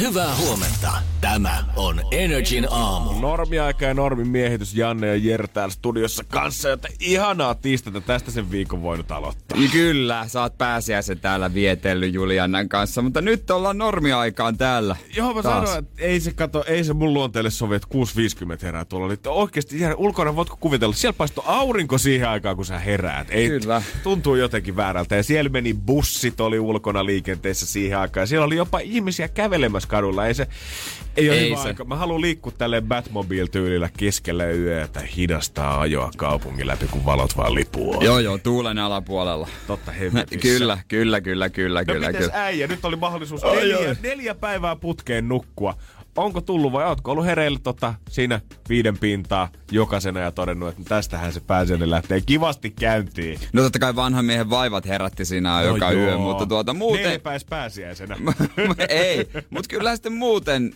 Hyvää huomenta. Tämä on Energin aamu. Normiaika ja normin miehitys Janne ja Jere täällä studiossa kanssa, joten ihanaa tiistata tästä sen viikon voinut aloittaa. Ja kyllä, sä oot pääsiäisen täällä vietellyt Juliannan kanssa, mutta nyt ollaan normiaikaan täällä. Joo, mä taas. sanoin, että ei se, kato, ei se mun luonteelle sovi, että 6.50 herää tuolla. Eli oikeasti Jere, ulkona voitko kuvitella, siellä paistoi aurinko siihen aikaan, kun sä heräät. Ei, Kyllä. Tuntuu jotenkin väärältä. Ja siellä meni bussit, oli ulkona liikenteessä siihen aikaan. Ja siellä oli jopa ihmisiä kävelemässä kadulla. Ei se, ei ole Ei hyvä se. aika. Mä haluan liikkua tälleen Batmobile-tyylillä keskellä yötä, hidastaa ajoa kaupungin läpi, kun valot vaan lipuu. Joo, joo, tuulen alapuolella. Totta hemmetissä. kyllä, kyllä, kyllä, kyllä, No kyllä, mites kyllä. äijä? Nyt oli mahdollisuus neljä, neljä päivää putkeen nukkua. Onko tullut vai ootko ollut hereillä tota, siinä viiden pintaa jokaisena ja todennut, että tästähän se pääsiäinen lähtee kivasti käyntiin. No totta kai vanhan miehen vaivat herätti joka No yö, joo. mutta tuota muuten... Neljä pääs pääsiäisenä. ei, mutta kyllä sitten muuten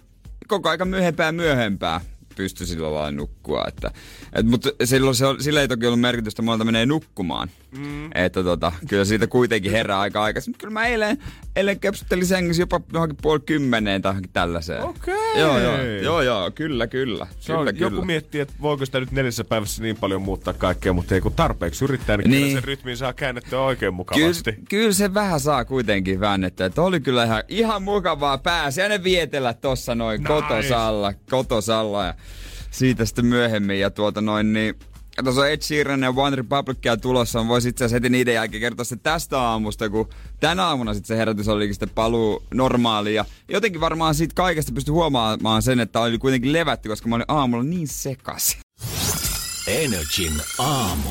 koko aika myöhempää myöhempää pystyi sillä lailla nukkua. Että, et, mutta silloin se, on- sillä ei toki ollut merkitystä, monelta menee nukkumaan. Mm. Että tota, kyllä siitä kuitenkin herää aika aikaisin. Kyllä mä eilen, eilen kepsuttelin sängyssä jopa johonkin puoli kymmeneen tai johonkin tällaiseen. Okei. Joo, joo, joo, joo, kyllä, kyllä. Se on, kyllä, joku kyllä. miettii, että voiko sitä nyt neljässä päivässä niin paljon muuttaa kaikkea, mutta ei kun tarpeeksi yrittää, niin, niin. kyllä sen rytmin saa käännettyä oikein Kyllä, mukavasti. kyllä se vähän saa kuitenkin väännettyä. Että oli kyllä ihan, ihan mukavaa pääsiäinen vietellä tossa noin nice. kotosalla, kotosalla ja siitä sitten myöhemmin. Ja tuota noin niin, ja tuossa on Ed Sheeran ja One Republicia tulossa. Voisi itse asiassa heti niiden jälkeen kertoa se tästä aamusta, kun tänä aamuna sitten se herätys olikin sitten paluu normaaliin. Ja jotenkin varmaan siitä kaikesta pystyi huomaamaan sen, että oli kuitenkin levätty, koska mä olin aamulla niin sekaisin. Energin aamu.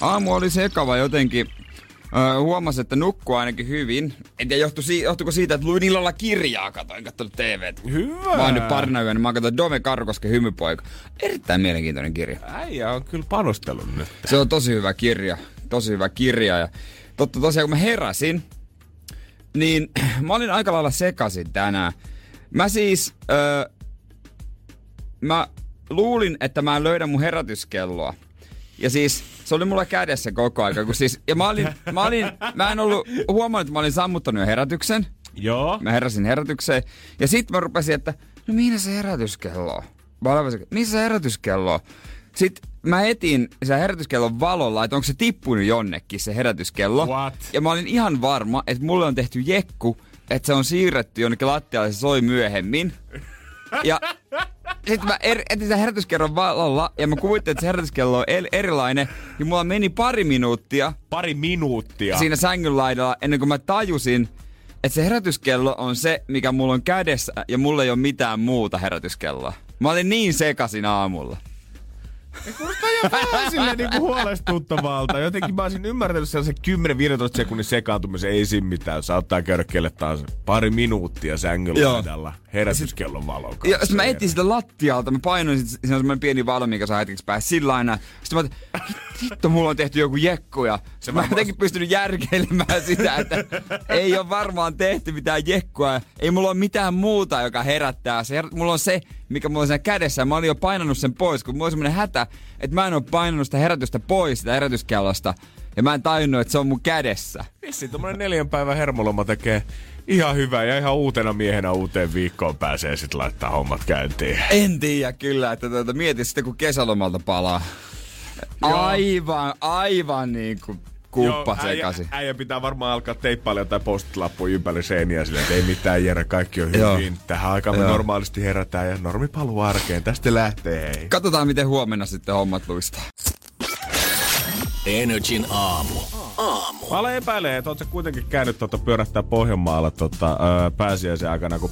Aamu oli sekava jotenkin. Öö, huomasin, että nukkuu ainakin hyvin. En tiedä, johtu johtuiko siitä, että luin illalla kirjaa, katoin, katsoin TVtä. Hyvä. Mä oon nyt parina yönä, mä katsoin Dome Karkosken hymypoika. Erittäin mielenkiintoinen kirja. Äijä on kyllä panostellut nyt. Se on tosi hyvä kirja. Tosi hyvä kirja. Ja totta tosiaan, kun mä heräsin, niin mä olin aika lailla sekasin tänään. Mä siis, öö, mä luulin, että mä en löydä mun herätyskelloa. Ja siis se oli mulla kädessä koko aika. Kun siis, ja mä, olin, mä, olin, mä en ollut huomannut, että mä olin sammuttanut jo herätyksen. Joo. Mä heräsin herätykseen. Ja sitten mä rupesin, että no mihin se herätyskello on? Mä olin, missä se herätyskello on? Sitten mä etin sen herätyskellon valolla, että onko se tippunut jonnekin se herätyskello. What? Ja mä olin ihan varma, että mulle on tehty jekku, että se on siirretty jonnekin lattialle ja se soi myöhemmin. Ja sitten mä er, etin sen herätyskerron valolla ja mä kuvittelin, että se herätyskello on el- erilainen. Ja mulla meni pari minuuttia Pari minuuttia. siinä sängyn laidalla ennen kuin mä tajusin, että se herätyskello on se, mikä mulla on kädessä ja mulla ei ole mitään muuta herätyskelloa. Mä olin niin sekasin aamulla. Kuulostaa ihan vähän silleen niinku huolestuttavalta. Jotenkin mä olisin ymmärtänyt sellaisen 10-15 sekunnin sekaantumisen, ei siinä mitään. Saattaa käydä kelle taas pari minuuttia sängyn Joo. laidalla herätyskellon valon kanssa. Ja sitten mä etin sitä lattialta, mä painoin, sit, siinä on semmoinen pieni valo, mikä saa hetkeksi päästä sillä lailla. Sitten mä ajattelin, hitto, mulla on tehty joku jekku ja Se mä varmaan- jotenkin pystynyt järkeilemään sitä, että ei ole varmaan tehty mitään jekkua. ja Ei mulla ole mitään muuta, joka herättää. Se, herät- mulla on se, mikä mulla on siinä kädessä. ja Mä olin jo painanut sen pois, kun mulla on semmoinen hätä, että mä en ole painanut sitä herätystä pois, sitä herätyskellosta. Ja mä en tajunnut, että se on mun kädessä. Vissi tommonen neljän päivän hermoloma tekee ihan hyvää ja ihan uutena miehenä uuteen viikkoon pääsee sit laittaa hommat käyntiin. En tiedä kyllä, että tuota, mieti sitten kun kesälomalta palaa. Aivan, aivan niin kuin äijä, sekaisin. äijä pitää varmaan alkaa teippailla jotain post-lappuja ympäri seiniä silleen, että ei mitään Jere, kaikki on Joo. hyvin. Tähän aikaan me Joo. normaalisti herätään ja normi paluu arkeen. Tästä lähtee hei. Katsotaan, miten huomenna sitten hommat luistaa. Energin aamu. Mä olen epäilee, että oot sä kuitenkin käynyt tuota pyörättää Pohjanmaalla tota, öö, pääsiäisen aikana, kun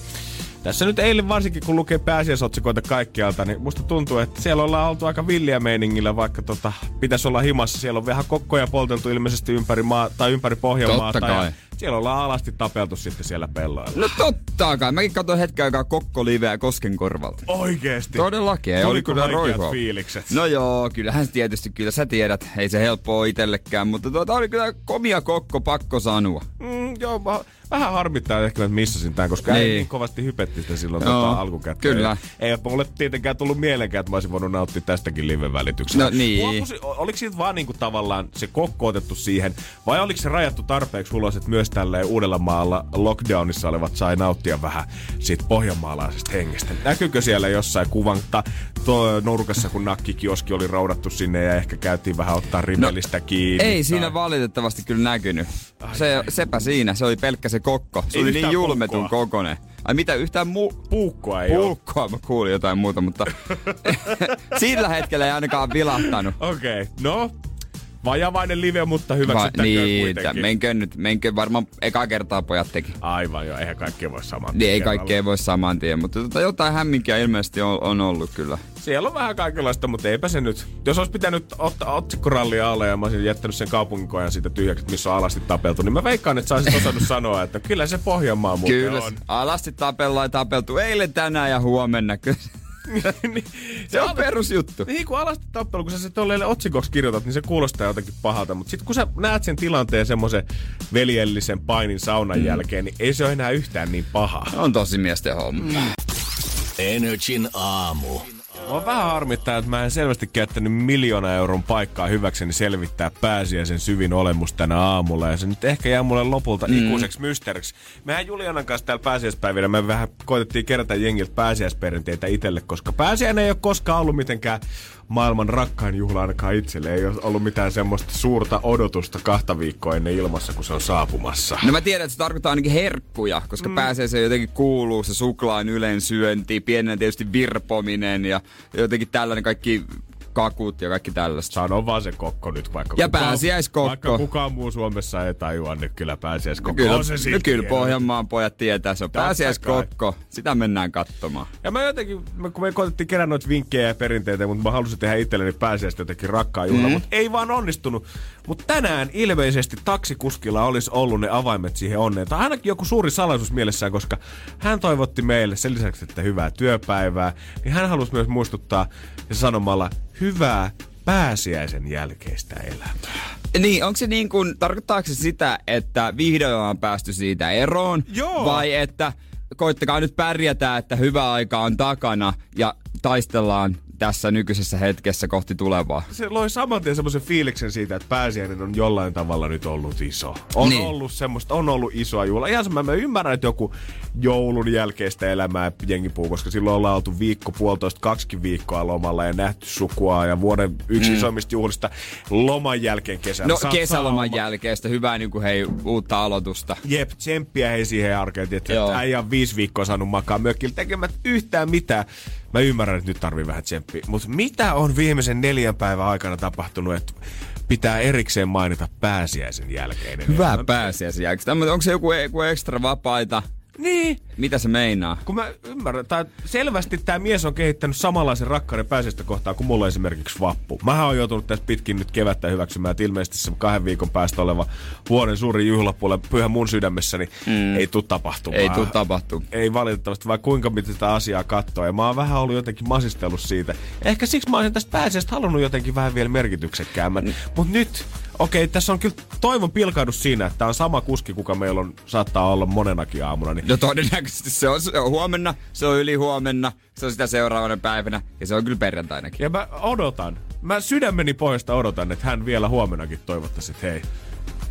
tässä nyt eilen varsinkin, kun lukee pääsiäisotsikoita kaikkialta, niin musta tuntuu, että siellä ollaan oltu aika villiä meiningillä, vaikka tota, pitäisi olla himassa. Siellä on vähän kokkoja polteltu ilmeisesti ympäri, maa, tai ympäri Pohjanmaata. Totta kai. Ja siellä ollaan alasti tapeltu sitten siellä pelloilla. No totta kai. Mäkin katsoin hetken aikaa Kokko-liveä Koskenkorvalta. Oikeesti? Todellakin, ei oli kyllä roihua. fiilikset? No joo, kyllähän se tietysti, kyllä sä tiedät, ei se helppoa itsellekään, mutta tuota oli kyllä komia kokko, pakko sanoa. Mm, joo, mä, vähän harmittaa ehkä, että missasin tämän, koska niin. ei niin kovasti hypetti sitä silloin Joo, tota, alkukäteen. kyllä. Ei, mulle tietenkään tullut mielenkään, että mä olisin voinut nauttia tästäkin live-välityksellä. No niin. Huomasin- oliko siitä vaan niinku tavallaan se kokko otettu siihen, vai oliko se rajattu tarpeeksi ulos, että myös tälleen Uudellamaalla lockdownissa olevat sai nauttia vähän siitä pohjanmaalaisesta hengestä? Näkyykö siellä jossain kuvan ta, to, nurkassa, kun nakkikioski oli roudattu sinne ja ehkä käytiin vähän ottaa rimellistä kiinni? No, Ei tai- siinä valitettavasti kyllä näkynyt. Se, sepä siinä, se oli pelkkä se kokko. Se Ei oli niin julmetun puukkoa. kokonen. Ai mitä, yhtään mu- Puukkoa ei ole. puukkoa mä kuulin jotain muuta, mutta sillä hetkellä ei ainakaan vilahtanut. Okei, okay. no vajavainen live, mutta Va- hyväksyttäköön niin, kuitenkin. menkö nyt, menkö varmaan eka kertaa pojat teki. Aivan jo, eihän kaikkea voi saman Niin ei kerralla. kaikkea voi saman tien, mutta tota, jotain hämminkiä ilmeisesti on, on ollut kyllä. Siellä on vähän kaikenlaista, mutta eipä se nyt. Jos olisi pitänyt ottaa otsikkorallia alle ja mä olisin jättänyt sen kaupunkikojan siitä tyhjäksi, missä on alasti tapeltu, niin mä veikkaan, että sä olisit osannut sanoa, että kyllä se Pohjanmaa muuten Kyllä, on. alasti tapellaan tapeltu eilen, tänään ja huomenna. Kyllä. Niin, se on perusjuttu. Niin kun alasti tappelu, kun sä se tolleen otsikoksi kirjoitat, niin se kuulostaa jotenkin pahalta. Mutta sitten kun sä näet sen tilanteen semmoisen veljellisen painin saunan mm. jälkeen, niin ei se ole enää yhtään niin paha. On tosi miesten homma. Energin aamu. Mua vähän harmittaa, että mä en selvästi käyttänyt miljoona euron paikkaa hyväkseni selvittää pääsiäisen syvin olemus tänä aamulla. Ja se nyt ehkä jää mulle lopulta mm. ikuiseksi mysteeriksi. Mehän Julianan kanssa täällä pääsiäispäivinä me vähän koitettiin kerätä jengiltä pääsiäisperinteitä itselle, koska pääsiäinen ei ole koskaan ollut mitenkään maailman rakkain juhla ainakaan itselle. Ei ole ollut mitään semmoista suurta odotusta kahta viikkoa ennen ilmassa, kun se on saapumassa. No mä tiedän, että se tarkoittaa ainakin herkkuja, koska mm. pääsiäiseen jotenkin kuuluu se suklaan ylensyönti, pienen tietysti virpominen ja jotenkin tällainen kaikki kakut ja kaikki tällaista. Sano vaan se kokko nyt, vaikka Ja kukaan- pääsiäiskokko. Vaikka kukaan muu Suomessa ei tajua, niin kyllä pääsiäiskokko Kyllä, on se no kyllä. Pohjanmaan pojat tietää, se on Totta pääsiäiskokko. Sitä mennään katsomaan. Ja mä jotenkin, kun me koitettiin kerran noita vinkkejä ja perinteitä, mutta mä halusin tehdä itselleni pääsiäistä jotenkin rakkaan juhla, mm. mutta ei vaan onnistunut. Mutta tänään ilmeisesti taksikuskilla olisi ollut ne avaimet siihen onneen. Tai ainakin joku suuri salaisuus mielessään, koska hän toivotti meille sen lisäksi, että hyvää työpäivää, niin hän halusi myös muistuttaa ja sanomalla hyvää pääsiäisen jälkeistä elämää. Niin, onko se niin kuin, tarkoittaako se sitä, että vihdoin on päästy siitä eroon? Joo. Vai että koittakaa nyt pärjätä, että hyvä aika on takana ja taistellaan tässä nykyisessä hetkessä kohti tulevaa? se loi saman tien semmoisen fiiliksen siitä, että pääsiäinen on jollain tavalla nyt ollut iso. On Niin. ollut semmoista, on ollut isoa juhla. Ihan sama, mä ymmärrän, että joku joulun jälkeistä elämää jengi puhuu, koska silloin ollaan oltu viikko, puolitoista, kaksikin viikkoa lomalla ja nähty sukua ja vuoden yksi mm. isoimmista juhlista loman jälkeen kesällä. No kesäloman jälkeistä hyvää niin kuin hei uutta aloitusta. Jep, tsemppiä hei siihen arkeen, että äijä on viisi viikkoa saanut makaa mökillä tekemät yhtään mitään. Mä ymmärrän, että nyt tarvii vähän tsemppiä. Mutta mitä on viimeisen neljän päivän aikana tapahtunut, että pitää erikseen mainita pääsiäisen jälkeinen elämä? pääsiäisen. Tämmönen- Onko se joku, joku ekstra vapaita? Niin. Mitä se meinaa? Kun mä ymmärrän, tai selvästi tämä mies on kehittänyt samanlaisen rakkauden pääsiäistä kohtaan kuin mulla esimerkiksi vappu. Mähän on joutunut tässä pitkin nyt kevättä hyväksymään, että ilmeisesti se kahden viikon päästä oleva vuoden suuri juhlapuolella pyhä mun sydämessäni mm. ei tule tapahtumaan. Ei tuu tapahtuu. ei valitettavasti, vai kuinka miten tätä asiaa katsoo. Ja mä oon vähän ollut jotenkin masistellut siitä. Ehkä siksi mä olisin tästä pääsiäistä halunnut jotenkin vähän vielä merkityksekkäämmän. Mm. Mut nyt, okei, tässä on kyllä toivon pilkahdus siinä, että tää on sama kuski, kuka meillä on, saattaa olla monenakin aamuna. Niin No todennäköisesti se on, se on huomenna, se on yli huomenna, se on sitä seuraavana päivänä ja se on kyllä perjantainakin. Ja mä odotan, mä sydämeni pohjasta odotan, että hän vielä huomenakin toivottaisi, että hei,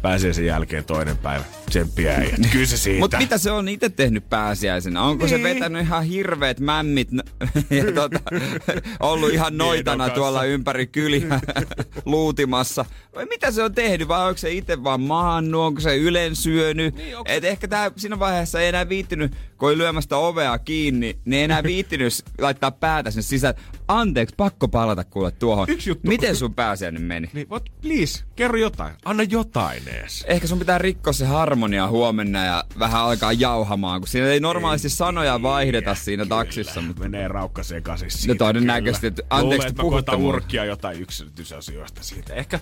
pääsee sen jälkeen toinen päivä. Tsemppiä äijät. Kyllä se siitä. Mutta mitä se on itse tehnyt pääsiäisenä? Onko niin. se Niin. vetänyt ihan hirveet mämmit ja tota, ollut ihan noitana tuolla ympäri kyliä luutimassa? Vai mitä se on tehnyt? Vai onko se itse vaan maannut? Onko se ylen syönyt? Niin, onko Et ehkä tää siinä vaiheessa ei enää viittinyt, kun oli lyömästä ovea kiinni, niin ei enää viittinyt s- laittaa päätä sinne sisään. Anteeksi, pakko palata kuule tuohon. Yksi juttu. Miten sun pääsiäinen meni? Niin, what, please, kerro jotain. Anna jotain ees. Ehkä sun pitää rikkoa se harmonia huomenna ja vähän alkaa jauhamaan, kun siinä ei normaalisti sanoja vaihdeta siinä taksissa. Mutta... Menee raukka sekaisin siitä. No todennäköisesti, kyllä. että anteeksi, Luulen, että puhutte urkkia jotain yksityisasioista siitä. Ehkä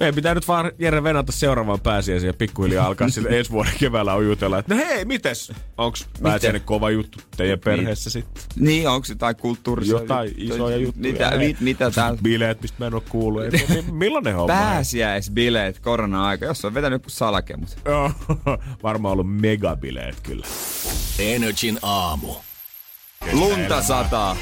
meidän pitää nyt vaan Jere venata seuraavaan pääsiäisen ja pikkuhiljaa alkaa sitten ensi vuoden keväällä ujutella, että no hei, mites? Onks pääsiäinen kova juttu teidän perheessä sitten? Niin, onko jotain kulttuurisia Jotain isoja juttuja. Mitä, mit, mitä täällä? Bileet, mistä mä en oo kuullut. Ei, mi- Millainen homma? Pääsiäisbileet korona-aika. Jos Se on vetänyt joku salakemut. Joo, varmaan ollut megabileet kyllä. Energin aamu. Lunta sataa.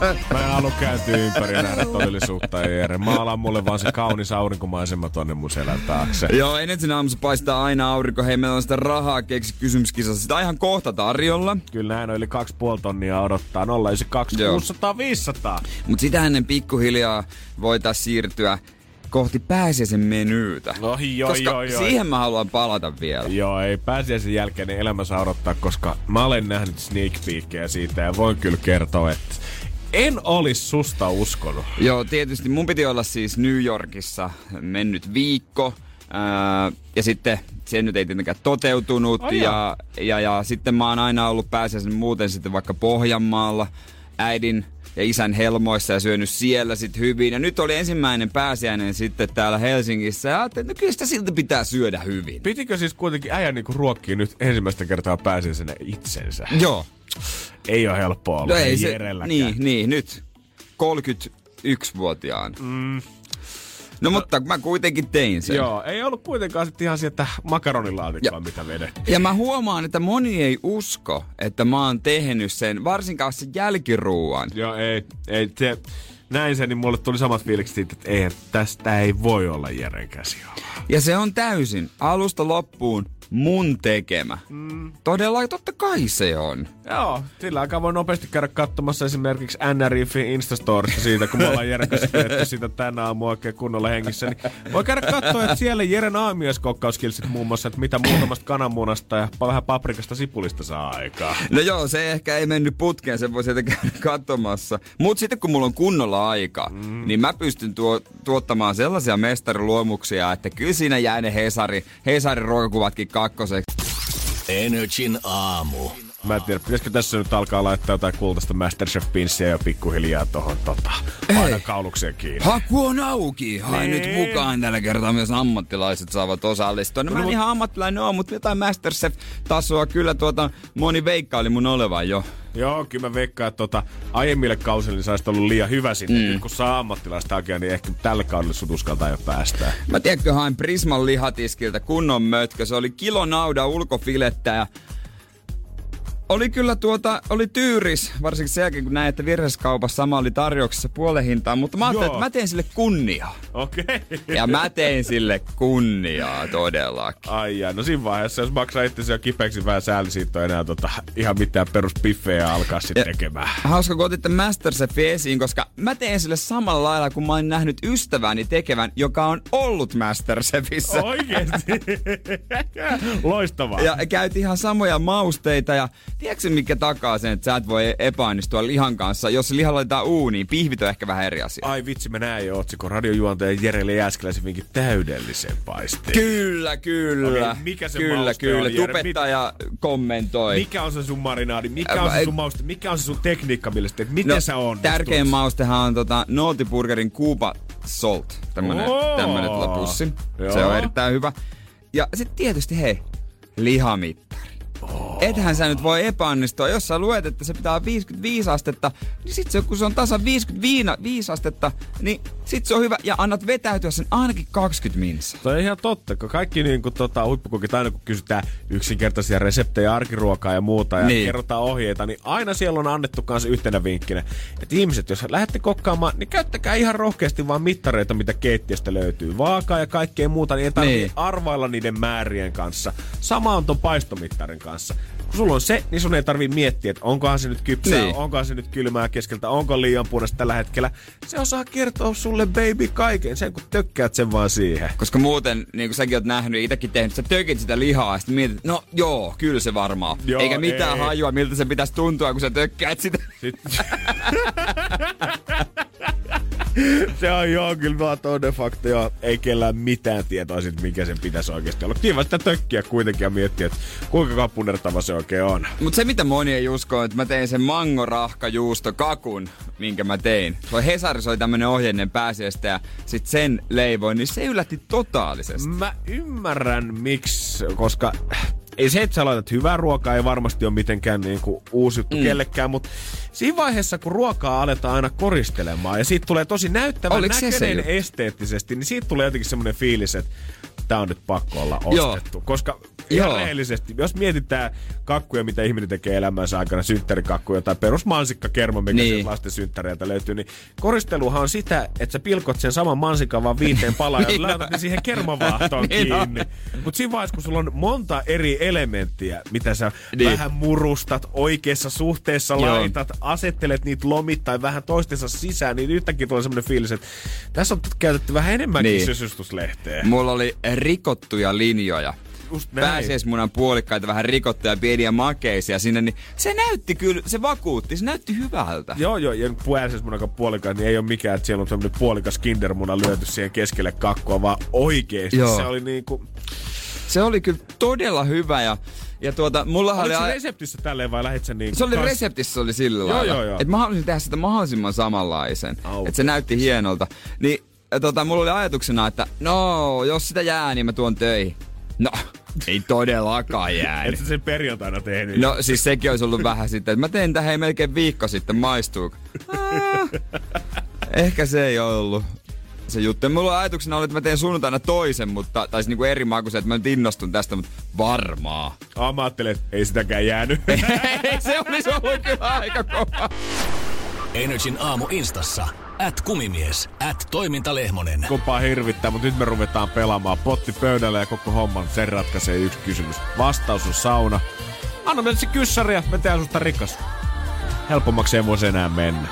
Mä en halua kääntyä ympäri ja nähdä todellisuutta, Jere. Maalaan mulle vaan se kaunis aurinkomaisema tonne mun selän taakse. Joo, Energin aamussa paistaa aina aurinko. Hei, meillä on sitä rahaa keksi kysymyskisassa. Sitä ihan kohta tarjolla. Kyllä näin on yli 2,5 tonnia odottaa. 092 Joo. 600 500. Mutta sitä ennen pikkuhiljaa voitaisiin siirtyä kohti pääsiäisen menyytä. No joo, Koska joo, joo. siihen mä haluan palata vielä. Joo, ei pääsiäisen jälkeen niin elämä saa odottaa, koska mä olen nähnyt sneak peekkejä siitä ja voin kyllä kertoa, että en olisi susta uskonut. Joo, tietysti mun piti olla siis New Yorkissa mennyt viikko. Ää, ja sitten se nyt ei tietenkään toteutunut. Ai ja, ja, ja, sitten mä oon aina ollut pääsiäisen muuten sitten vaikka Pohjanmaalla äidin ja isän helmoissa ja syönyt siellä sitten hyvin. Ja nyt oli ensimmäinen pääsiäinen sitten täällä Helsingissä. Ja ajattelin, että no kyllä sitä silti pitää syödä hyvin. Pitikö siis kuitenkin äijä niinku ruokkia nyt ensimmäistä kertaa pääsiäisenä itsensä? Joo. Ei ole helppoa olla No ei se, niin, niin, nyt 31-vuotiaan. Mm, No mutta mä kuitenkin tein sen. joo, ei ollut kuitenkaan sitten ihan sieltä makaronilaatikkoa, mitä vedettiin. Ja mä huomaan, että moni ei usko, että mä oon tehnyt sen, varsinkaan sen jälkiruuan. Joo, ei, ei se, näin se, niin mulle tuli samat fiilikset siitä, että ei, tästä ei voi olla Jeren käsi Ja se on täysin alusta loppuun mun tekemä. Mm. Todella, totta kai se on. Joo, sillä aikaa voi nopeasti käydä katsomassa esimerkiksi NRIFin Instastorista siitä, kun me ollaan Jeren kanssa sitä tänä aamu oikein kunnolla hengissä. Niin voi käydä katsoa, että siellä Jeren aamieskokkauskilsit muun muassa, että mitä muutamasta kananmunasta ja vähän paprikasta sipulista saa aikaa. No joo, se ehkä ei mennyt putkeen, sen voi sieltä käydä katsomassa. Mut sitten kun mulla on kunnolla aika, mm. niin mä pystyn tuo, tuottamaan sellaisia mestariluomuksia, että kyllä siinä jää ne Hesari, Hesarin ruokakuvatkin kakkoseksi. Energin aamu. Mä en tiedä, pitäisikö tässä nyt alkaa laittaa jotain kultaista Masterchef-pinssiä ja pikkuhiljaa tohon tota, aina kaulukseen kiinni. Haku on auki. Hai Niin. nyt mukaan tällä kertaa myös ammattilaiset saavat osallistua. No mä en ihan ammattilainen ole, mutta jotain Masterchef-tasoa kyllä tuota moni veikkaili mun olevan jo. Joo, kyllä mä veikkaan, että tota, aiemmille kausille niin sä olisit ollut liian hyvä sinne. Mm. Nyt kun saa ammattilaista hakea, niin ehkä tällä kaudella sut uskaltaa jo päästää. Mä tiedätkö, hain Prisman lihatiskiltä kunnon mötkö. Se oli kilo nauda ulkofilettä ja oli kyllä tuota, oli tyyris, varsinkin sen jälkeen kun näin, että virheskaupassa sama oli tarjouksessa puolen hintaan, mutta mä ajattelin, Joo. että mä teen sille kunniaa. Okei. Okay. Ja mä tein sille kunniaa todellakin. Ai jaa, no siinä vaiheessa, jos maksaa itse jo kipeäksi vähän sääli, siitä on enää tota, ihan mitään peruspiffejä alkaa sitten tekemään. Hauska, kun otitte Masterchefin esiin, koska mä teen sille samalla lailla, kun mä oon nähnyt ystäväni tekevän, joka on ollut Masterchefissä. Oikeesti? Loistavaa. Ja käytiin ihan samoja mausteita ja tiedätkö mikä takaa sen, että sä et voi epäonnistua lihan kanssa, jos se liha laitetaan uuniin, pihvit on ehkä vähän eri asia. Ai vitsi, mä näin jo otsikon radiojuontaja Jere Jääskeläisen vinkin täydellisen paisteen. Kyllä, kyllä. Okei, mikä se Kyllä, kyllä. on, Jere? Tubettaja kommentoi. Mikä on se sun marinaadi? Mikä Ä, on se sun mauste? Mikä on se sun tekniikka, millä sä teet? Miten sä onnistut? No, Tärkein maustehan on tota Nootipurgerin Cuba Salt. Tämmönen, Oo. tämmönen lapussi. Se Joo. on erittäin hyvä. Ja sitten tietysti hei, lihamittari. Ethän sä nyt voi epäonnistua. Jos sä luet, että se pitää olla 55 astetta, niin sit se, kun se on tasan 55 astetta, niin sit se on hyvä. Ja annat vetäytyä sen ainakin 20 minsa. Toi on ihan totta, kun kaikki niin kuin, tota, huippukokit, aina kun kysytään yksinkertaisia reseptejä, arkiruokaa ja muuta, ja Niin. kerrotaan ohjeita, niin aina siellä on annettu kanssa yhtenä vinkkinä, että ihmiset, jos lähdette kokkaamaan, niin käyttäkää ihan rohkeasti vaan mittareita, mitä keittiöstä löytyy. Vaakaa ja kaikkea muuta, niin ei tarvitse niin. arvailla niiden määrien kanssa. Sama on ton paistomittarin kanssa. Kun sulla on se, niin sun ei tarvi miettiä, että onkohan se nyt kypsää, Niin. onkohan se nyt kylmää keskeltä, onko liian punaista tällä hetkellä. Se osaa kertoa sulle baby kaiken, sen kun tökkäät sen vaan siihen. Koska muuten, niin kuin säkin oot nähnyt, itsekin tehnyt, sä tökit sitä lihaa ja sitten mietit, no joo, kyllä se varmaan. Joo, Eikä mitään ei. hajua, miltä se pitäisi tuntua, kun sä tökkäät sitä. Sitten... se on joo, kyllä vaan toinen fakta, joo. Ei kellään mitään tietoa siitä, mikä sen pitäisi oikeasti olla. Kiva sitä tökkiä kuitenkin ja miettiä, että kuinka kapunertava se oikein on. Mutta se mitä moni ei usko, että mä tein sen mangorahkajuusto kakun, minkä mä tein. Se Hesarissa oli tämmönen ohje ennen pääsiäistä ja sit sen leivoin, niin se yllätti totaalisesti. Mä ymmärrän miksi, koska ei se, että sä laitat hyvää ruokaa, ei varmasti ole mitenkään niin kuin uusi juttu mm. kellekään, mutta siinä vaiheessa, kun ruokaa aletaan aina koristelemaan ja siitä tulee tosi näyttävän Oliko näköinen esteettisesti, niin siitä tulee jotenkin semmoinen fiilis, että tämä on nyt pakko olla Joo. ostettu. Koska ihan Joo. rehellisesti, jos mietitään kakkuja, mitä ihminen tekee elämänsä aikana, synttärikakkuja tai perusmansikkakerma, mikä Niin. lasten synttäreiltä löytyy, niin koristeluhan on sitä, että sä pilkot sen saman mansikan vaan viiteen palaan Niin ja laitat ne siihen kermavaahtoon Niin kiinni. Mutta siinä vaiheessa, kun sulla on monta eri elementtiä, mitä sä Niin. vähän murustat, oikeassa suhteessa Joo. Joo. laitat, asettelet niitä lomittain vähän toistensa sisään, niin yhtäkkiä tulee semmoinen fiilis, että tässä on käytetty vähän enemmänkin Niin. sysytyslehteä. Mulla oli rikottuja linjoja. Pääsiäismunan puolikkaita, vähän rikottuja pieniä makeisia sinne, niin se näytti kyllä, se vakuutti, se näytti hyvältä. Joo, joo, ja puolisesmunakaan puolikas, niin ei ole mikään, että siellä on tämmöinen puolikas kindermuna lyöty siihen keskelle kakkua, vaan oikeesti Joo. se oli niinku... Se oli kyllä todella hyvä ja, ja tuota, Oliko oli... se reseptissä tälleen vai lähit sen niin Se oli reseptissä se oli sillä Joo, lailla. joo, joo. Että mä halusin tehdä sitä mahdollisimman samanlaisen. Että se näytti hienolta. Niin tota, mulla oli ajatuksena, että no, jos sitä jää, niin mä tuon töihin. No, ei todellakaan jäänyt. Et sä sen perjantaina tehnyt. No siis sekin olisi ollut vähän sitten, että mä tein tähän hei melkein viikko sitten, maistuuko? Ah, ehkä se ei ollut se juttu. Mulla ajatuksena oli, että mä teen sunnuntaina toisen, mutta, tai siis niinku eri makuisen, että mä nyt innostun tästä, mutta varmaa. Ah, mä ajattelin, että ei sitäkään jäänyt. se olisi ollut kyllä aika kova. Energin aamu instassa. At kumimies. At toimintalehmonen. Kumpaa hirvittää, mutta nyt me ruvetaan pelaamaan potti pöydällä ja koko homman sen ratkaisee yksi kysymys. Vastaus on sauna. Anna meille se kyssäri ja me tehdään susta rikas. Helpommaksi ei voisi enää mennä.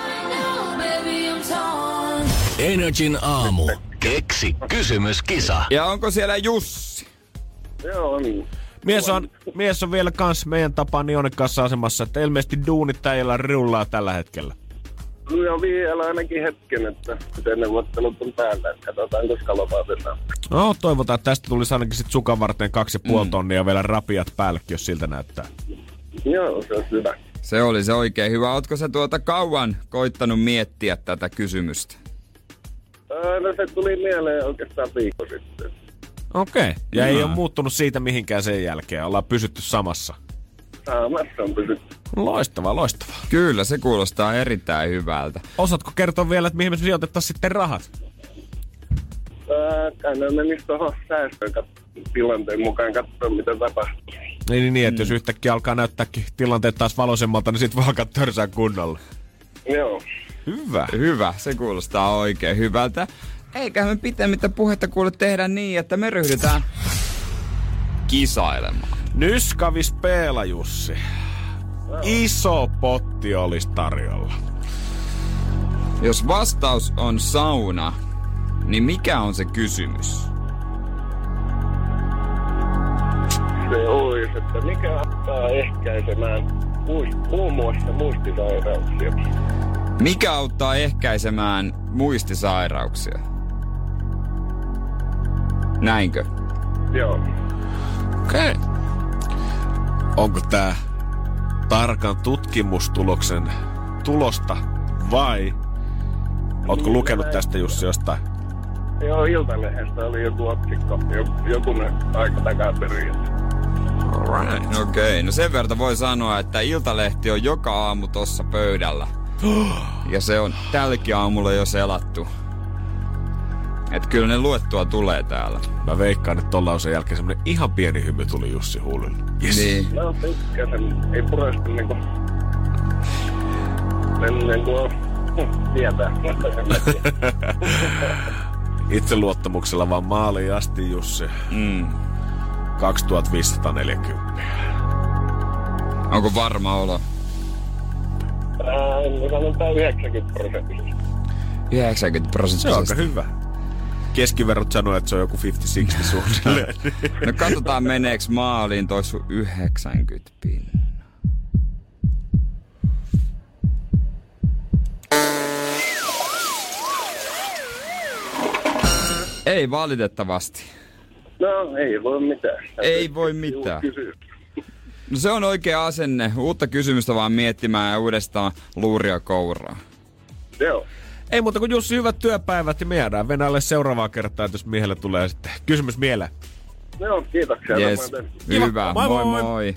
Energin aamu. Keksi kysymyskisa. Ja onko siellä Jussi? Joo, niin. Mies on, mies on vielä kans meidän tapaan niin onnekkaassa asemassa, että ilmeisesti duunit täällä rullaa tällä hetkellä. No vielä ainakin hetken, että miten neuvottelut on päällä. Katsotaan, koska lopetetaan. No, toivotaan, että tästä tulisi ainakin sit sukan varten kaksi puoli tonnia vielä rapiat päällekin, jos siltä näyttää. Joo, se on hyvä. Se oli se oikein hyvä. Ootko sä tuota kauan koittanut miettiä tätä kysymystä? Öö, no se tuli mieleen oikeastaan viikko sitten. Okei. Okay. Ja ei Hyvä. ole muuttunut siitä mihinkään sen jälkeen. Ollaan pysytty samassa. On pysytty. Loistavaa, loistavaa. Kyllä, se kuulostaa erittäin hyvältä. Osaatko kertoa vielä, että mihin me sijoitettaisiin sitten rahat? Kai ne menisi tuohon säästöön tilanteen mukaan katsoa, mitä tapahtuu. Niin, niin, niin että jos yhtäkkiä alkaa näyttääkin tilanteet taas valoisemmalta, niin sit voi alkaa törsää kunnolla. Joo. Hyvä. Hyvä, se kuulostaa oikein hyvältä. Eiköhän me pitemmittä puhetta kuule tehdä niin, että me ryhdytään kisailemaan. Nyskavis Peela Jussi. Iso potti olisi tarjolla. Jos vastaus on sauna, niin mikä on se kysymys? Se olisi, että mikä auttaa ehkäisemään muun muassa muistisairauksia. Mikä auttaa ehkäisemään muistisairauksia? Näinkö? Joo. Okei. Okay. Onko tää tarkan tutkimustuloksen tulosta vai Ootko lukenut tästä Jussi jostain? Joo, Iltalehdestä oli joku otsikko, joku, joku aika takaperin. Alright. Okei, okay, no sen verran voi sanoa, että Iltalehti on joka aamu tossa pöydällä. Ja se on tälläkin aamulla jo selattu. Et kyllä ne luettua tulee täällä. Mä veikkaan, että ton lauseen jälkeen semmonen ihan pieni hymy tuli Jussi huulille. Yes. Niin. No, pikkasen, ei puresta niinku... En niinku... Tietää. Itseluottamuksella vaan maaliin asti Jussi. Mm. 2540. Onko varma olo? En sanotaan 90 prosenttia. 90 Se on aika hyvä. Keskiverrot sanoo, että se on joku 50-60 suunnilleen. No katsotaan meneeks maaliin toi sun 90 pin. Ei valitettavasti. No, ei voi mitään. Ei voi mitään. No se on oikea asenne. Uutta kysymystä vaan miettimään ja uudestaan luuria kouraa. Joo. Ei muuta kuin Jussi, hyvät työpäivät ja me jäädään Venäjälle seuraavaa kertaa, että jos miehelle tulee sitten kysymys mieleen. Joo, kiitoksia. Yes. Hyvä. Moi Moi moi. moi.